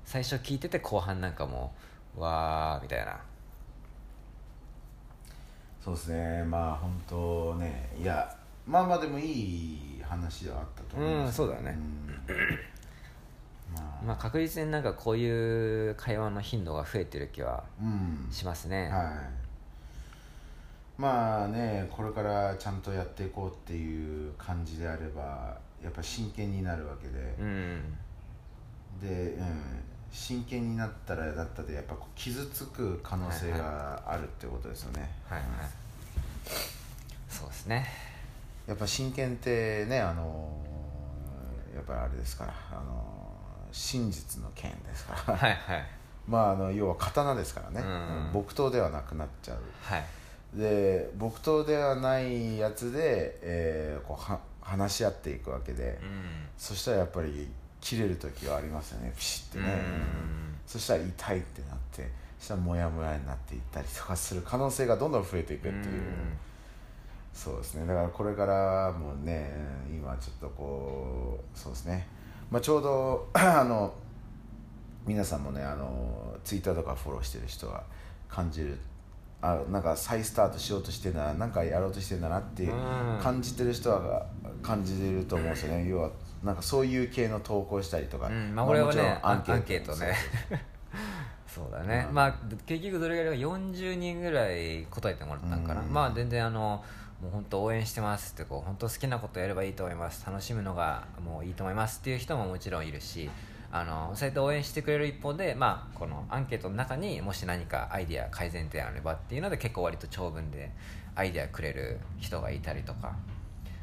最初聞いてて後半なんかもうわーみたいな。そうですね。まあ本当ねいやまあまあでもいい話ではあったと思います。うんそうだね。うん。まあ。まあ確実になんかこういう会話の頻度が増えてる気はうん。しますね、はい。まあねこれからちゃんとやっていこうっていう感じであればやっぱ真剣になるわけで、うん。で、うん、真剣になったらだったでやっぱこう傷つく可能性があるってことですよね、はいはい。そうですね。やっぱ真剣ってねあのーやっぱりあれですからあのー真実の剣ですから。はいはい。まああの要は刀ですからね、うん。木刀ではなくなっちゃう。はい。で木刀ではないやつで、えーこうは話し合っていくわけで、うん。そしたらやっぱり切れる時はありますよね。ピシッてね、うん。そしたら痛いってなってそしたらモヤモヤになっていったりとかする可能性がどんどん増えていくっていう、そうですね。だからこれからもね今ちょっとこうそうですね、まあ、ちょうど あの皆さんもねあのツイッターとかフォローしてる人は感じる。あなんか再スタートしようとしてんだななんかやろうとしてんだなって感じてる人は感じてると思うんですよね。要はなんかそういう系の投稿したりとか、うんまあ俺はねアンケート。ね。そうだね、うんまあ結局どれぐらいか40人ぐらい答えてもらったんかな、うん。まあ全然あのもう本当応援してますってこう本当好きなことやればいいと思います。楽しむのがもういいと思いますっていう人ももちろんいるしあのそうやって応援してくれる一方で、まあ、このアンケートの中にもし何かアイディア改善点あればっていうので結構割と長文でアイディアくれる人がいたりとか。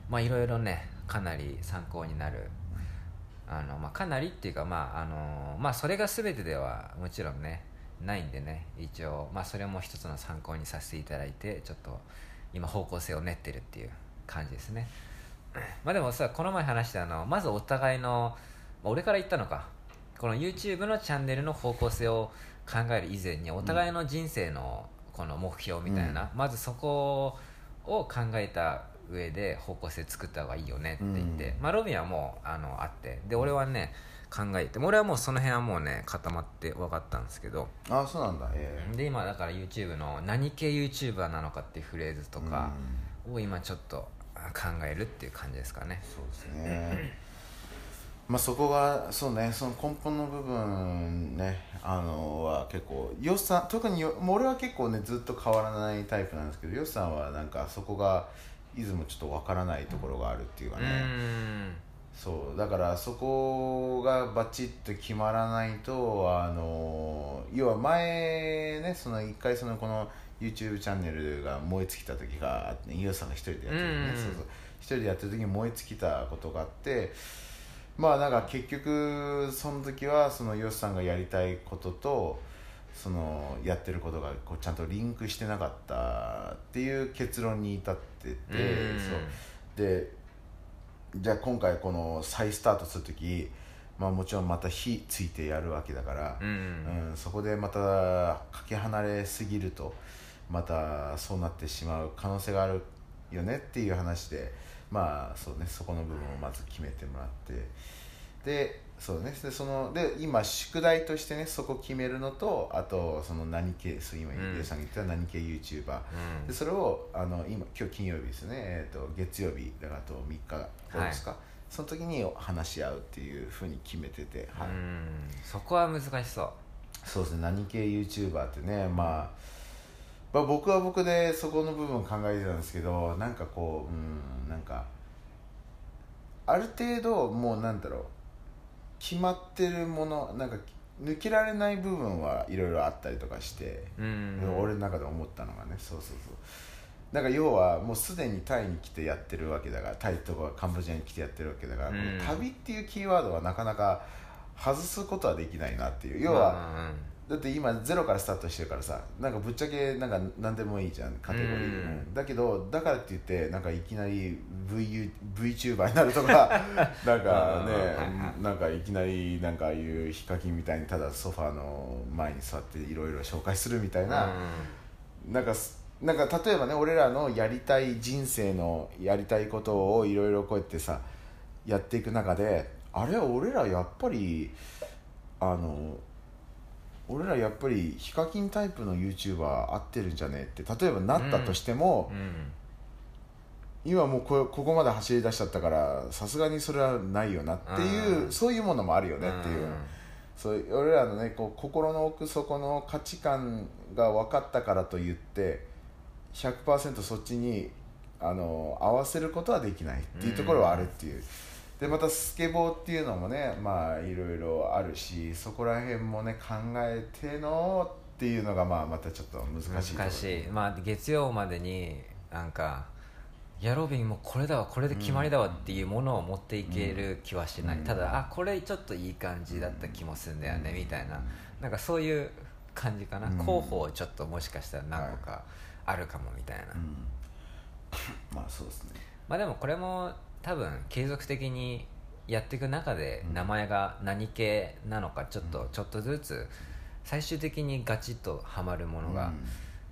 まあいろいろねかなり参考になる。あの、まあ、かなりっていうか、まああのまあ、それが全てではもちろんねないんでね一応、まあ、それも一つの参考にさせていただいてちょっと今方向性を練ってるっていう感じですね。まあでもさこの前話したあのまずお互いのまあ俺から言ったのか。この YouTube のチャンネルの方向性を考える以前にお互いの人生のこの目標みたいな、まずそこを考えた上で方向性作った方がいいよねって言って、うん。まあ、ロビンはもうあのあってで俺はね考えて俺はもうその辺はもうね固まって分かったんですけどあそうなんだ。ええ。で今だから YouTube の何系 YouTuber なのかっていうフレーズとかを今ちょっとあ考えるっていう感じですかね。そうですね。まあそこがそうねその根本の部分ねあのは結構ヨシさん特によ俺は結構ねずっと変わらないタイプなんですけどヨシさんはなんかそこがいつもちょっとわからないところがあるっていうかうね、ん。そうだからそこがバチッと決まらないとあの要は前ねその一回そのこの YouTube チャンネルが燃え尽きた時があってイオさんが一人でやってるね、うん。そうそう。一人でやってる時に燃え尽きたことがあってまあなんか結局その時はそのヨシさんがやりたいこととそのやってることがこうちゃんとリンクしてなかったっていう結論に至ってて、うん。そう。でじゃあ今回この再スタートする時まあもちろんまた火ついてやるわけだから、うん。うんそこでまたかけ離れすぎるとまたそうなってしまう可能性があるよねっていう話でまあそうねそこの部分をまず決めてもらってでそうね。でそので今宿題としてねそこ決めるのとあとその何系そう今うん。ゆうさんが言った何系 YouTuber、うん。でそれをあの今今日金曜日ですね、えー、と月曜日だからあと3日後ですか、その時に話し合うっていうふうに決めてて、はい。うん。そこは難しそう。そうですね。何系 YouTuber ってね、まあ、まあ僕は僕でそこの部分考えてたんですけどなんかこううんなんかある程度もうなんだろう決まってるものなんか抜けられない部分はいろいろあったりとかして、うん。俺の中で思ったのがねそうそうそう。なんか要はもうすでにタイに来てやってるわけだからタイとかカンボジアに来てやってるわけだから、うん。旅っていうキーワードはなかなか外すことはできないなっていう。要は、うんだって今ゼロからスタートしてるからさなんかぶっちゃけなんか何でもいいじゃんカテゴリー、うん。うんだけどだからって言ってなんかいきなり VU VTuber になるとか なんかねなんかいきなりなんかああいうヒカキンみたいにただソファーの前に座っていろいろ紹介するみたいな、なんかすなんか例えばね俺らのやりたい人生のやりたいことをいろいろこうやってさやっていく中であれは俺らやっぱりあの俺らやっぱりヒカキンタイプの YouTuber 合ってるんじゃねって例えばなったとしても、うん今もうこここまで走り出しちゃったからさすがにそれはないよなっていう、うん。そういうものもあるよねっていう。うん。そう俺らのねこう心の奥底の価値観が分かったからといって100%そっちにあの合わせることはできないっていうところはあるっていう、でまたスケボーっていうのもねまあいろいろあるしそこら辺もね考えてのっていうのがまあまたちょっと難しい難しい。まあ月曜までになんかいやロビンもうこれだわこれで決まりだわっていうものを持っていける気はしない、うん。ただあこれちょっといい感じだった気もするんだよね、みたいな。なんかそういう感じかな、うん。候補ちょっともしかしたら何個かあるかもみたいな、うん。まあそうですね。まあでもこれも多分継続的にやっていく中で名前が何系なのかちょっとちょっとずつ最終的にガチッとはまるものが、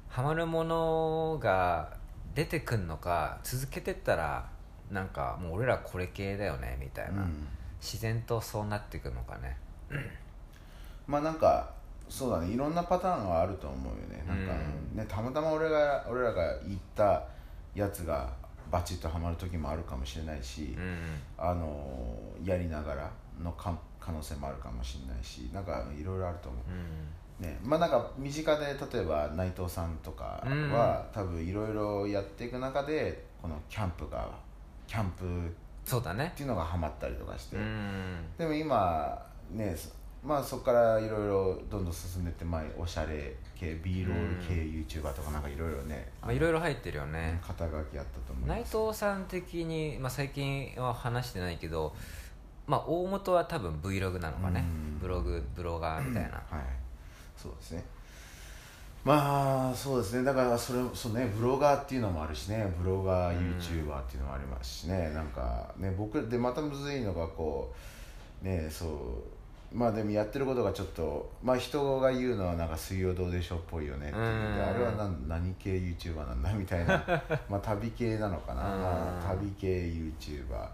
ハマるものが出てくんのか続けてったらなんかもう俺らこれ系だよねみたいな、うん。自然とそうなっていくのかね。まあなんかそうだねいろんなパターンはあると思うよね。なんか、ねたまたま俺が俺らが言ったやつがバチッとはまる時もあるかもしれないし、うんあのやりながらのか可能性もあるかもしれないしなんかいろいろあると思う。うんねまあなんか身近で例えば内藤さんとかは、多分いろいろやっていく中でこのキャンプがキャンプっそうだね。ていうのがハマったりとかして、うんでも今ねそまあそこからいろいろどんどん進んでって、まあ、おしゃれ系 B ロール系 YouTuber とかなんかいろいろねまあいろいろ入ってるよね。肩書きあったと思い内藤さん的に、まあ、最近は話してないけど、まあ、大元は多分 Vlog なのかね。うん。ブログブロガーみたいな。はい。そうですね。まあそうですね。だからそれそうねブロガーっていうのもあるしね。ブロガー YouTuber っていうのもありますしね、なんかね僕でまたむずいのがこうねそうまあでもやってることがちょっとまあ人が言うのはなんか水曜どうでしょうっぽいよねってあれは何何系 YouTuber なんだみたいな まあ旅系なのかな、旅系 YouTuber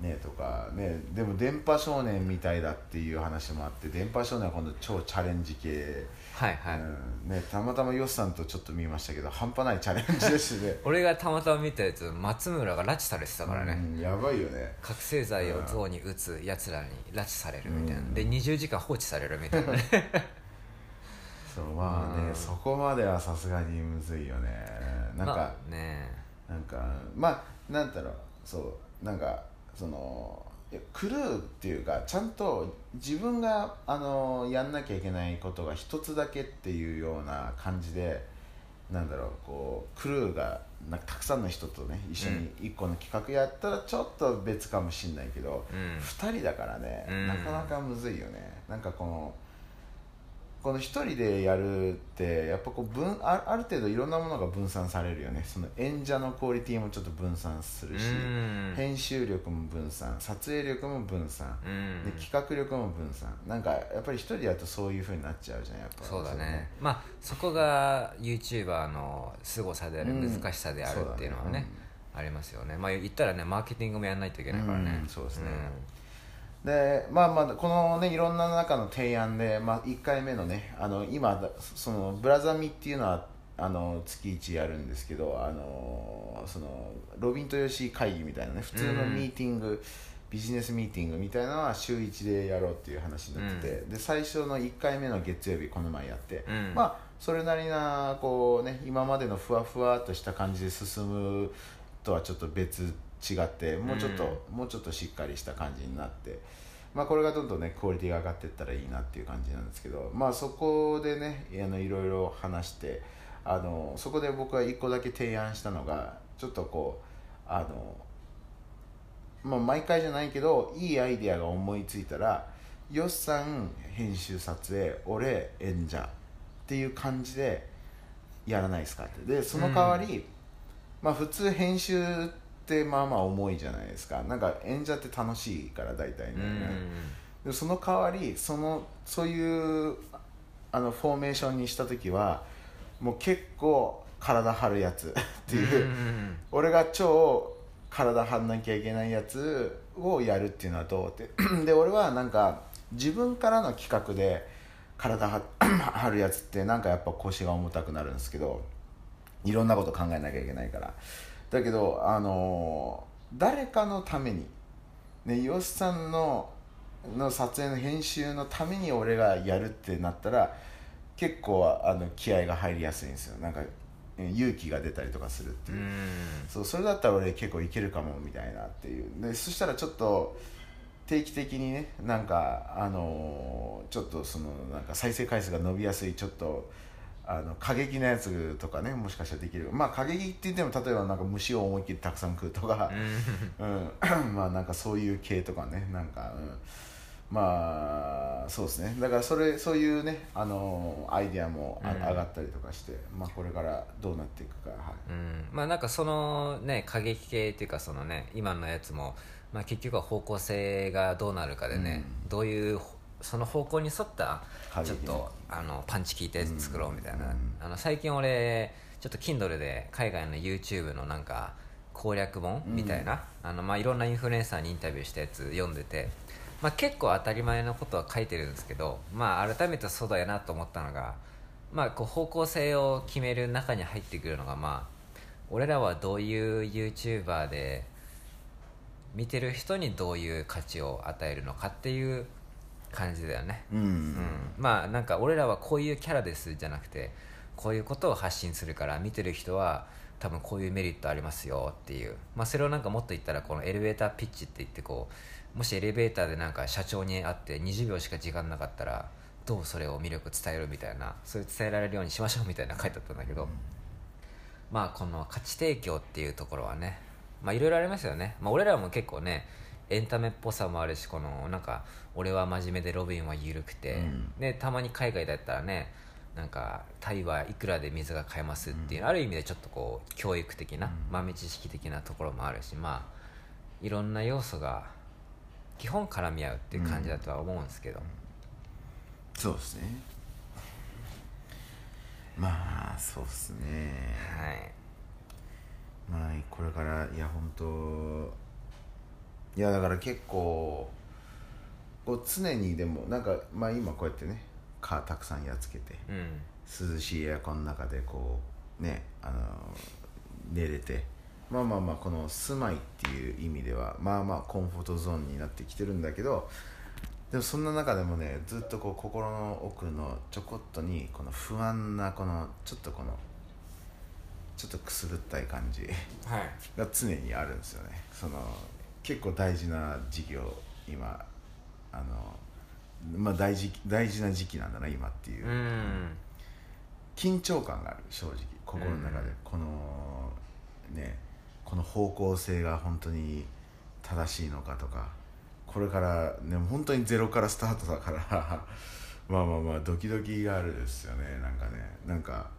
ねとかねでも電波少年みたいだっていう話もあって電波少年は今度超チャレンジ系、はいはい、うんね、たまたまヨシさんとちょっと見ましたけど半端ないチャレンジですね。俺がたまたま見たやつ松村が拉致されてたからね、うんやばいよね。覚醒剤を象に打つやつらに拉致されるみたいな、うん。で20時間放置されるみたいなね。そうまあね、うん。そこまではさすがにむずいよね。なんか、まあね。なんかまあなんだろう。そうなんかそのクルーっていうかちゃんと自分があのやんなきゃいけないことが一つだけっていうような感じでなんだろうこうクルーがなんかたくさんの人とね一緒に一個の企画やったらちょっと別かもしんないけど、うん。2人だからね、うん。なかなかむずいよね。なんかこのこの1人でやるってやっぱこう分あある程度いろんなものが分散されるよね。その演者のクオリティもちょっと分散するし、うん。編集力も分散撮影力も分散、うん。で企画力も分散。なんかやっぱり一人でやるとそういうふうになっちゃうじゃんやっぱ。そうだね。まあそこが YouTuber の凄さである、うん。難しさであるっていうのはねそうだね。ありますよね。まあ言ったらねマーケティングもやんないといけないからね、うん。そうですねでまあまあこのねいろんな中の提案で、まあ、1回目のねあの今そのブラザミっていうのはあの月1やるんですけどあのそのロビンと吉井会議みたいなね普通のミーティング、ビジネスミーティングみたいなのは週1でやろうっていう話になってて、で最初の1回目の月曜日この前やって、うん。まあそれなりなこうね今までのふわふわっとした感じで進むとはちょっと別違ってもうちょっと、もうちょっとしっかりした感じになって、まあ、これがどんどんねクオリティが上がっていったらいいなっていう感じなんですけど、まあ、そこでねあのいろいろ話してあのそこで僕は1個だけ提案したのがちょっとこうあの、まあ、毎回じゃないけどいいアイデアが思いついたらよっさん編集撮影俺演者っていう感じでやらないですかって。でその代わり、まあ普通編集ってまあまあ重いじゃないですか。なんか演者って楽しいから大体ね、でその代わりそのそういうあのフォーメーションにした時はもう結構体張るやつっていう、うん俺が超体張んなきゃいけないやつをやるっていうのはどうって。で俺はなんか自分からの企画で体は 張るやつってなんかやっぱ腰が重たくなるんですけどいろんなこと考えなきゃいけないからだけどあのー誰かのためにねヨシさんのの撮影の編集のために俺がやるってなったら結構あの気合が入りやすいんですよ。なんかえ勇気が出たりとかするっていう、うん。そうそれだったら俺結構いけるかもみたいなっていう。でそしたらちょっと定期的にねなんかあのーちょっとそのなんか再生回数が伸びやすいちょっとあの過激なやつとかねもしかしたらできる。まあ過激って言っても例えばなんか虫を思いっきりたくさん食うとか、うん、まあなんかそういう系とかね。なんか、うん、まあそうですね。だからそれそういうねあのアイディアもあ、うん。上がったりとかしてまあこれからどうなっていくか。はい。うん。まあなんかそのね過激系っていうかそのね今のやつも、まあ、結局は方向性がどうなるかでね、どういうその方向に沿ったちょっとあのパンチ効いたやつ作ろうみたいな、うん。あの最近俺ちょっと Kindle で海外の YouTube のなんか攻略本みたいな、あのまあいろんなインフルエンサーにインタビューしたやつ読んでて、まあ、結構当たり前のことは書いてるんですけど、まあ、改めてそうだよなと思ったのが、まあ、こう方向性を決める中に入ってくるのが、まあ、俺らはどういう YouTuber で見てる人にどういう価値を与えるのかっていう感じだよね、うん。うん、まあなんか俺らはこういうキャラですじゃなくてこういうことを発信するから見てる人は多分こういうメリットありますよっていう、まあ、それをなんかもっと言ったらこのエレベーターピッチって言ってこうもしエレベーターでなんか社長に会って20秒しか時間なかったらどうそれを魅力伝えるみたいなそれ伝えられるようにしましょうみたいな書いてあったんだけど、まあこの価値提供っていうところはねまあいろいろありますよね、まあ、俺らも結構ねエンタメっぽさもあるしこのなんか俺は真面目でロビンは緩くて、うん。でたまに海外だったらねなんかタイはいくらで水が買えますっていう、ある意味でちょっとこう教育的な、豆知識的なところもあるしまあいろんな要素が基本絡み合うっていう感じだとは思うんですけど、そうですね。まあそうですね。はい。まあこれからいや本当いやだから結構こう常にでもなんかまあ今こうやってね蚊たくさんやっつけてうん。涼しいエアコンの中でこうねあの寝れてまあまあまあこの住まいっていう意味ではまあまあコンフォートゾーンになってきてるんだけどでもそんな中でもねずっとこう心の奥のちょこっとにこの不安なこのちょっとこのちょっとくすぐったい感じはい。が常にあるんですよね。その結構大事な時期を今あのまあ大事大事な時期なんだな今っていう、うん。緊張感がある正直。心の中で、うん。このねこの方向性が本当に正しいのかとか。これからね本当にゼロからスタートだから。まあまあまあドキドキがあるですよね。なんかね。なんか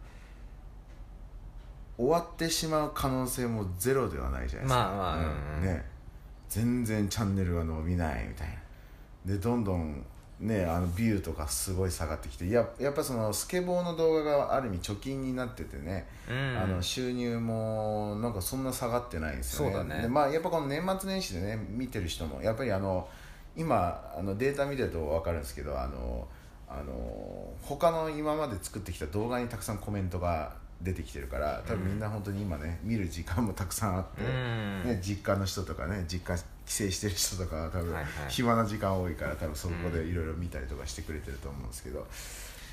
終わってしまう可能性もゼロではないじゃないですか。まあまあうんうん。ね全然チャンネルが伸びないみたいな。でどんどんねあのビューとかすごい下がってきてややっぱそのスケボーの動画がある意味貯金になっててね、うん。あの収入もなんかそんな下がってないんですよね。そうだね。でまあやっぱこの年末年始でね見てる人もやっぱりあの今あのデータ見てると分かるんですけどあのあの他の今まで作ってきた動画にたくさんコメントが出てきてるから多分みんな本当に今ね見る時間もたくさんあって、うん。ね、実家の人とかね実家帰省してる人とかは多分暇な時間多いから多分そこでいろいろ見たりとかしてくれてると思うんですけど、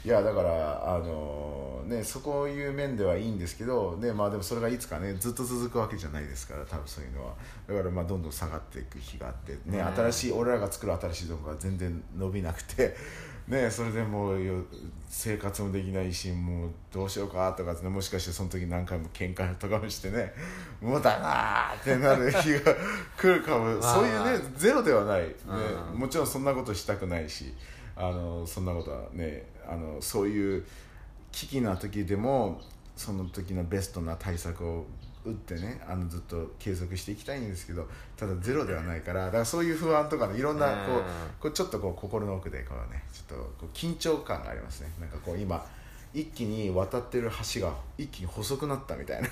いやだからあのねそういう面ではいいんですけど、ねまあ、でもそれがいつかねずっと続くわけじゃないですから多分そういうのは。だからまあどんどん下がっていく日があって、ねうん。新しい俺らが作る新しい動画が全然伸びなくて。ね、それでもうよ生活もできないしもうどうしようかとかってねもしかしてその時何回も喧嘩とかもしてねもうだなーってなる日が来るかも。まあ。そういうねゼロではない、ねうん。もちろんそんなことしたくないしあのそんなことはねあのそういう危機な時でもその時のベストな対策を打ってねあのずっと継続していきたいんですけどただゼロではないからだからそういう不安とかねいろんなこううん。こうちょっとこう心の奥でこうねちょっとこう緊張感がありますね。なんかこう今一気に渡ってる橋が一気に細くなったみたいな。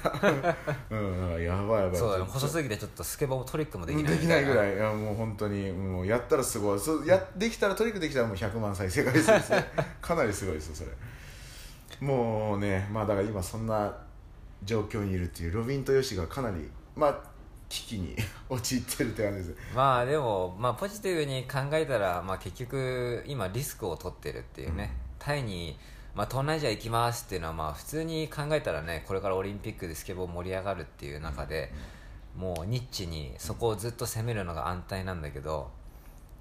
うんやばいやばい。そうだ細すぎてちょっとスケボーもトリックもでできないきないぐらい。いいやもう本当にもうやったらすごい。そうやできたらトリックできたらもう100万再生回数ですね。かなりすごいですよそれ。もうねまあだから今そんな状況にいるっていうロビンとヨシがかなりまあ危機に 陥ってるって感じです。まあでも、まあ、ポジティブに考えたら、まあ、結局今リスクを取ってるっていうね、タイに、まあ、東南アジア行きますっていうのはまあ普通に考えたらねこれからオリンピックでスケボー盛り上がるっていう中で、もうニッチにそこをずっと攻めるのが安泰なんだけど、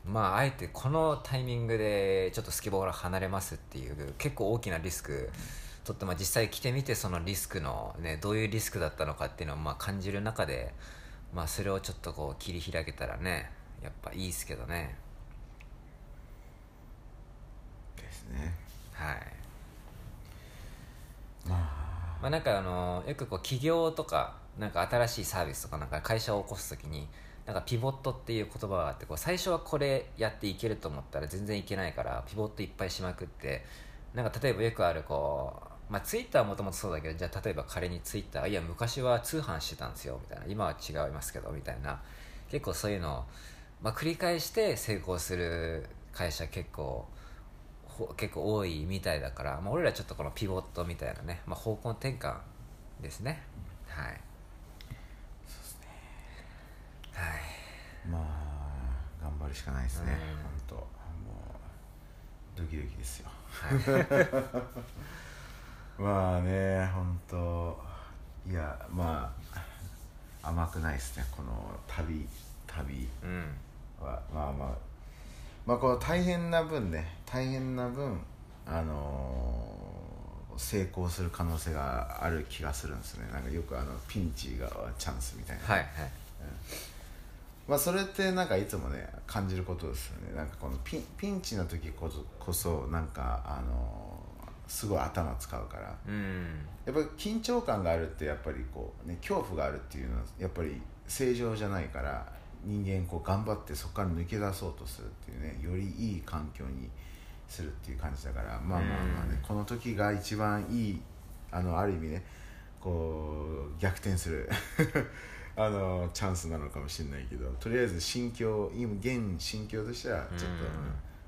まああえてこのタイミングでちょっとスケボーから離れますっていう結構大きなリスク取って、まあ、実際来てみてそのリスクの、ね、どういうリスクだったのかっていうのをまあ感じる中で、まあ、それをちょっとこう切り開けたらねやっぱいいですけどね。ですね。はい。まあ。まあ、なんかあのよくこう起業とかなんか新しいサービスとかなんか会社を起こすときになんかピボットっていう言葉があってこう最初はこれやっていけると思ったら全然いけないからピボットいっぱいしまくってなんか例えばよくあるこう、まあ、ツイッターはもともとそうだけどじゃあ例えば仮にツイッターいや昔は通販してたんですよみたいな。今は違いますけどみたいな。結構そういうのを、まあ、繰り返して成功する会社結構ほ結構多いみたいだから、まあ、俺らちょっとこのピボットみたいなね、まあ、方向転換ですね。はい。はい。まあ頑張るしかないですね。うん。本当。もうドキドキですよまあね本当いやまあ甘くないですねこの旅旅。うん。はまあまあまあこの大変な分ね大変な分あのー成功する可能性がある気がするんですね。なんかよくあのピンチがチャンスみたいな。はいはい。まあそれってなんかいつもね感じることですよね。なんかこのピンピンチの時こそこそなんかあのすごい頭使うから。うん。やっぱり緊張感があるってやっぱりこうね恐怖があるっていうのはやっぱり正常じゃないから人間こう頑張ってそこから抜け出そうとするっていうねよりいい環境にするっていう感じだからまあまあまあね、この時が一番いいあのある意味ねこう逆転する あのチャンスなのかもしれないけどとりあえず心境今現心境としてはちょっと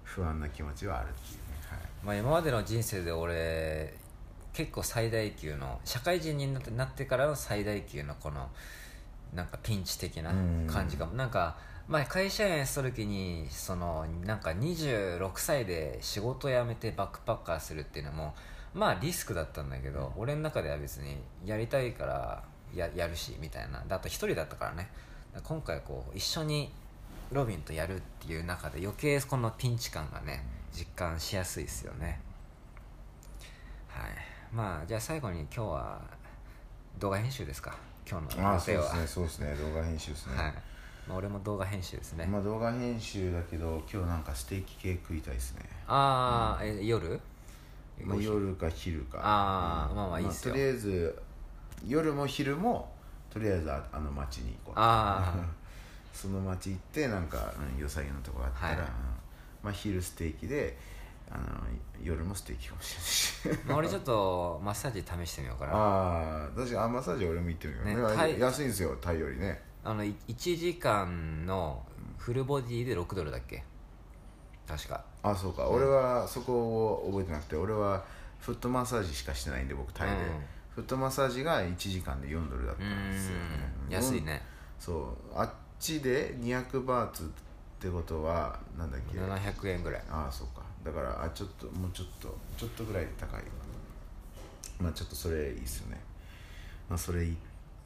不安な気持ちはあるっていうまあ、今までの人生で俺結構最大級の社会人になってからの最大級のこのなんかピンチ的な感じかも、なんか前会社員した時にそのなんか26歳で仕事辞めてバックパッカーするっていうのもまあリスクだったんだけど、俺の中では別にやりたいからややるしみたいな。だと一人だったからね。今回こう一緒にロビンとやるっていう中で余計このピンチ感がね実感しやすいですよね。はい。まあじゃあ最後に今日は動画編集ですか。今日のああそう予定はですね。そうですね。動画編集ですね、はい、まあ、俺も動画編集ですね、まあ動画編集だけど今日なんかステーキ系食いたいですね、ああ、え夜？まあ、夜か昼か。あーまあまあいいっすよ。とりあえず夜も昼もとりあえずああの町に行こう。あー。その町行ってなんか、うん、良さげなとこあったら、はい。うんまあ昼ステーキであの夜もステーキかもしれないし。まあ、俺ちょっとマッサージ試してみようかな。あああ確かにあマッサージ俺も行ってみよう、ね。安いんですよタイよりね。のい1時間のフルボディで6ドルだっけ？確か。あそうか、俺はそこを覚えてなくて俺はフットマッサージしかしてないんで僕タイで、うん。フットマッサージが1時間で4ドルだったんですよね。うん。安いね。そう。あっちで200バーツってことはなんだっけ？700円ぐらい。ああそうか。だからあちょっともうちょっとちょっとぐらい高いまあちょっとそれいいっすよね。まあそれい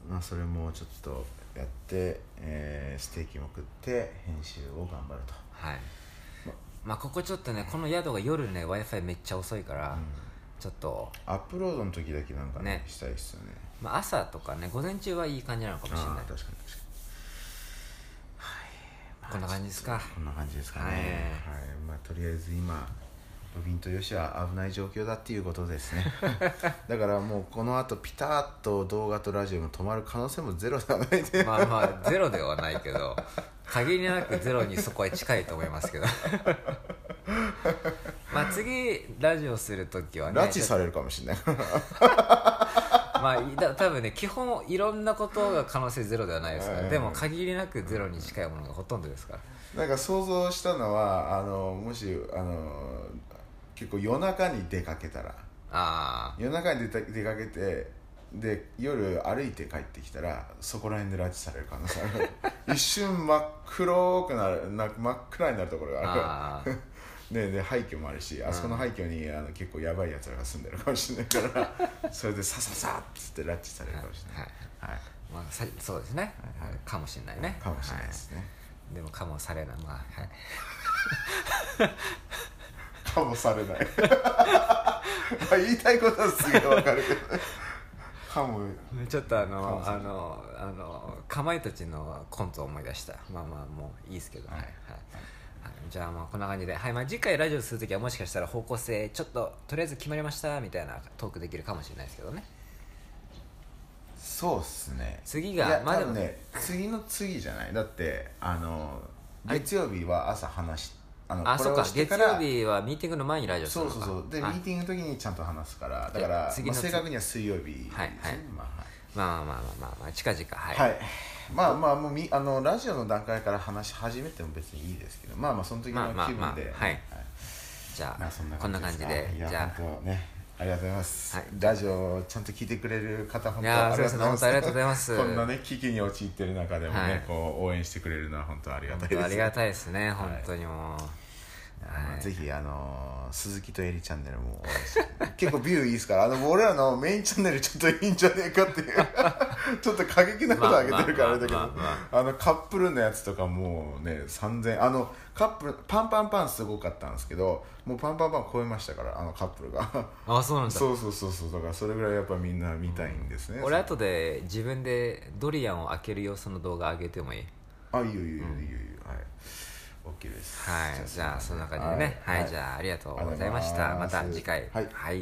まあそれもちょっとやって、えーステーキも食って編集を頑張ると。はい。まあここちょっとねこの宿が夜ね w i f i めっちゃ遅いから、ちょっと、アップロードの時だけなんかねね。したいっすよね。まあ、朝とかね午前中はいい感じなのかもしれない。確かに確かにこんな感じですか。こんな感じですかね。はい。はい、まあとりあえず今ロビンとヨシは危ない状況だっていうことですね。だからもうこの後ピタッと動画とラジオも止まる可能性もゼロではないでまあまあゼロではないけど限りなくゼロにそこは近いと思いますけど。まあ次ラジオする時はね拉致されるかもしれないまあいだ多分ね基本いろんなことが可能性ゼロではないですから、うん。でも限りなくゼロに近いものがほとんどですから。なんか想像したのはあのもしあの結構夜中に出かけたら。あ夜中に出た出かけてで夜歩いて帰ってきたらそこら辺で拉致される可能性ある。一瞬真っ黒くなるな真っ暗になるところがある ああでで廃墟もあるしあそこの廃墟にあの結構やばいやつらが住んでるかもしれないから それでさささっつって拉致されるかもしれない、はい。まあ、さそうですね、はい。かもしれないね。かもしれないですね、はい。でもかもされない。まあはい。かもされない。まあ言いたいことはすげえわかるけど。ねかも。ちょっとあかのあのあのかまいたちのコントを思い出した。まあまあもういいですけど、はいはい。はいじゃあまあこんな感じで、はいまあ、次回ラジオするときはもしかしたら方向性ちょっととりあえず決まりましたみたいなトークできるかもしれないですけどね。そうっすね。次いやがまあでもね次の次じゃない？だってあのあれ月曜日は朝話しあのあそっか。月から曜日はミーティングの前にラジオするのか。そうそうそう。でミあーティングの時にちゃんと話すからだじゃあから、まあ、次の正確には水曜日はいはい。まあはいまあまあまあまあまあ近々。はい、はい、まあまあもうみあのラジオの段階から話し始めても別にいいですけどまあまあその時の気分で、はい。じゃあ、まあそんなこんな感じでいやじゃ本当ねありがとうございます、はい。ラジオちゃんと聞いてくれる方本当ありがとうございます。こんなね危機に陥ってる中でもね、はい。こう応援してくれるのは本当ありがあたいです。ありがたいですね本当にもう、あのはい。ぜひあの鈴木とエリチャンネルも結構ビューいいですからあの俺らのメインチャンネルちょっといいんじゃねえかっていう ちょっと過激なことあげてるからあれだけどまあのカップルのやつとかもうね3000あのカップルパンパンパンすごかったんですけどもうパンパンパン超えましたからあのカップルが。あそうなんだ。そうそうそうそうだからそれぐらいやっぱみんな見たいんですね。俺後で自分でドリアンを開ける様子の動画上げてもいい？あいいよいいよいいよいいよはい OK です。はい。じゃあそんな感じでね。はい、じゃあありがとうございました。また次回。はい。はい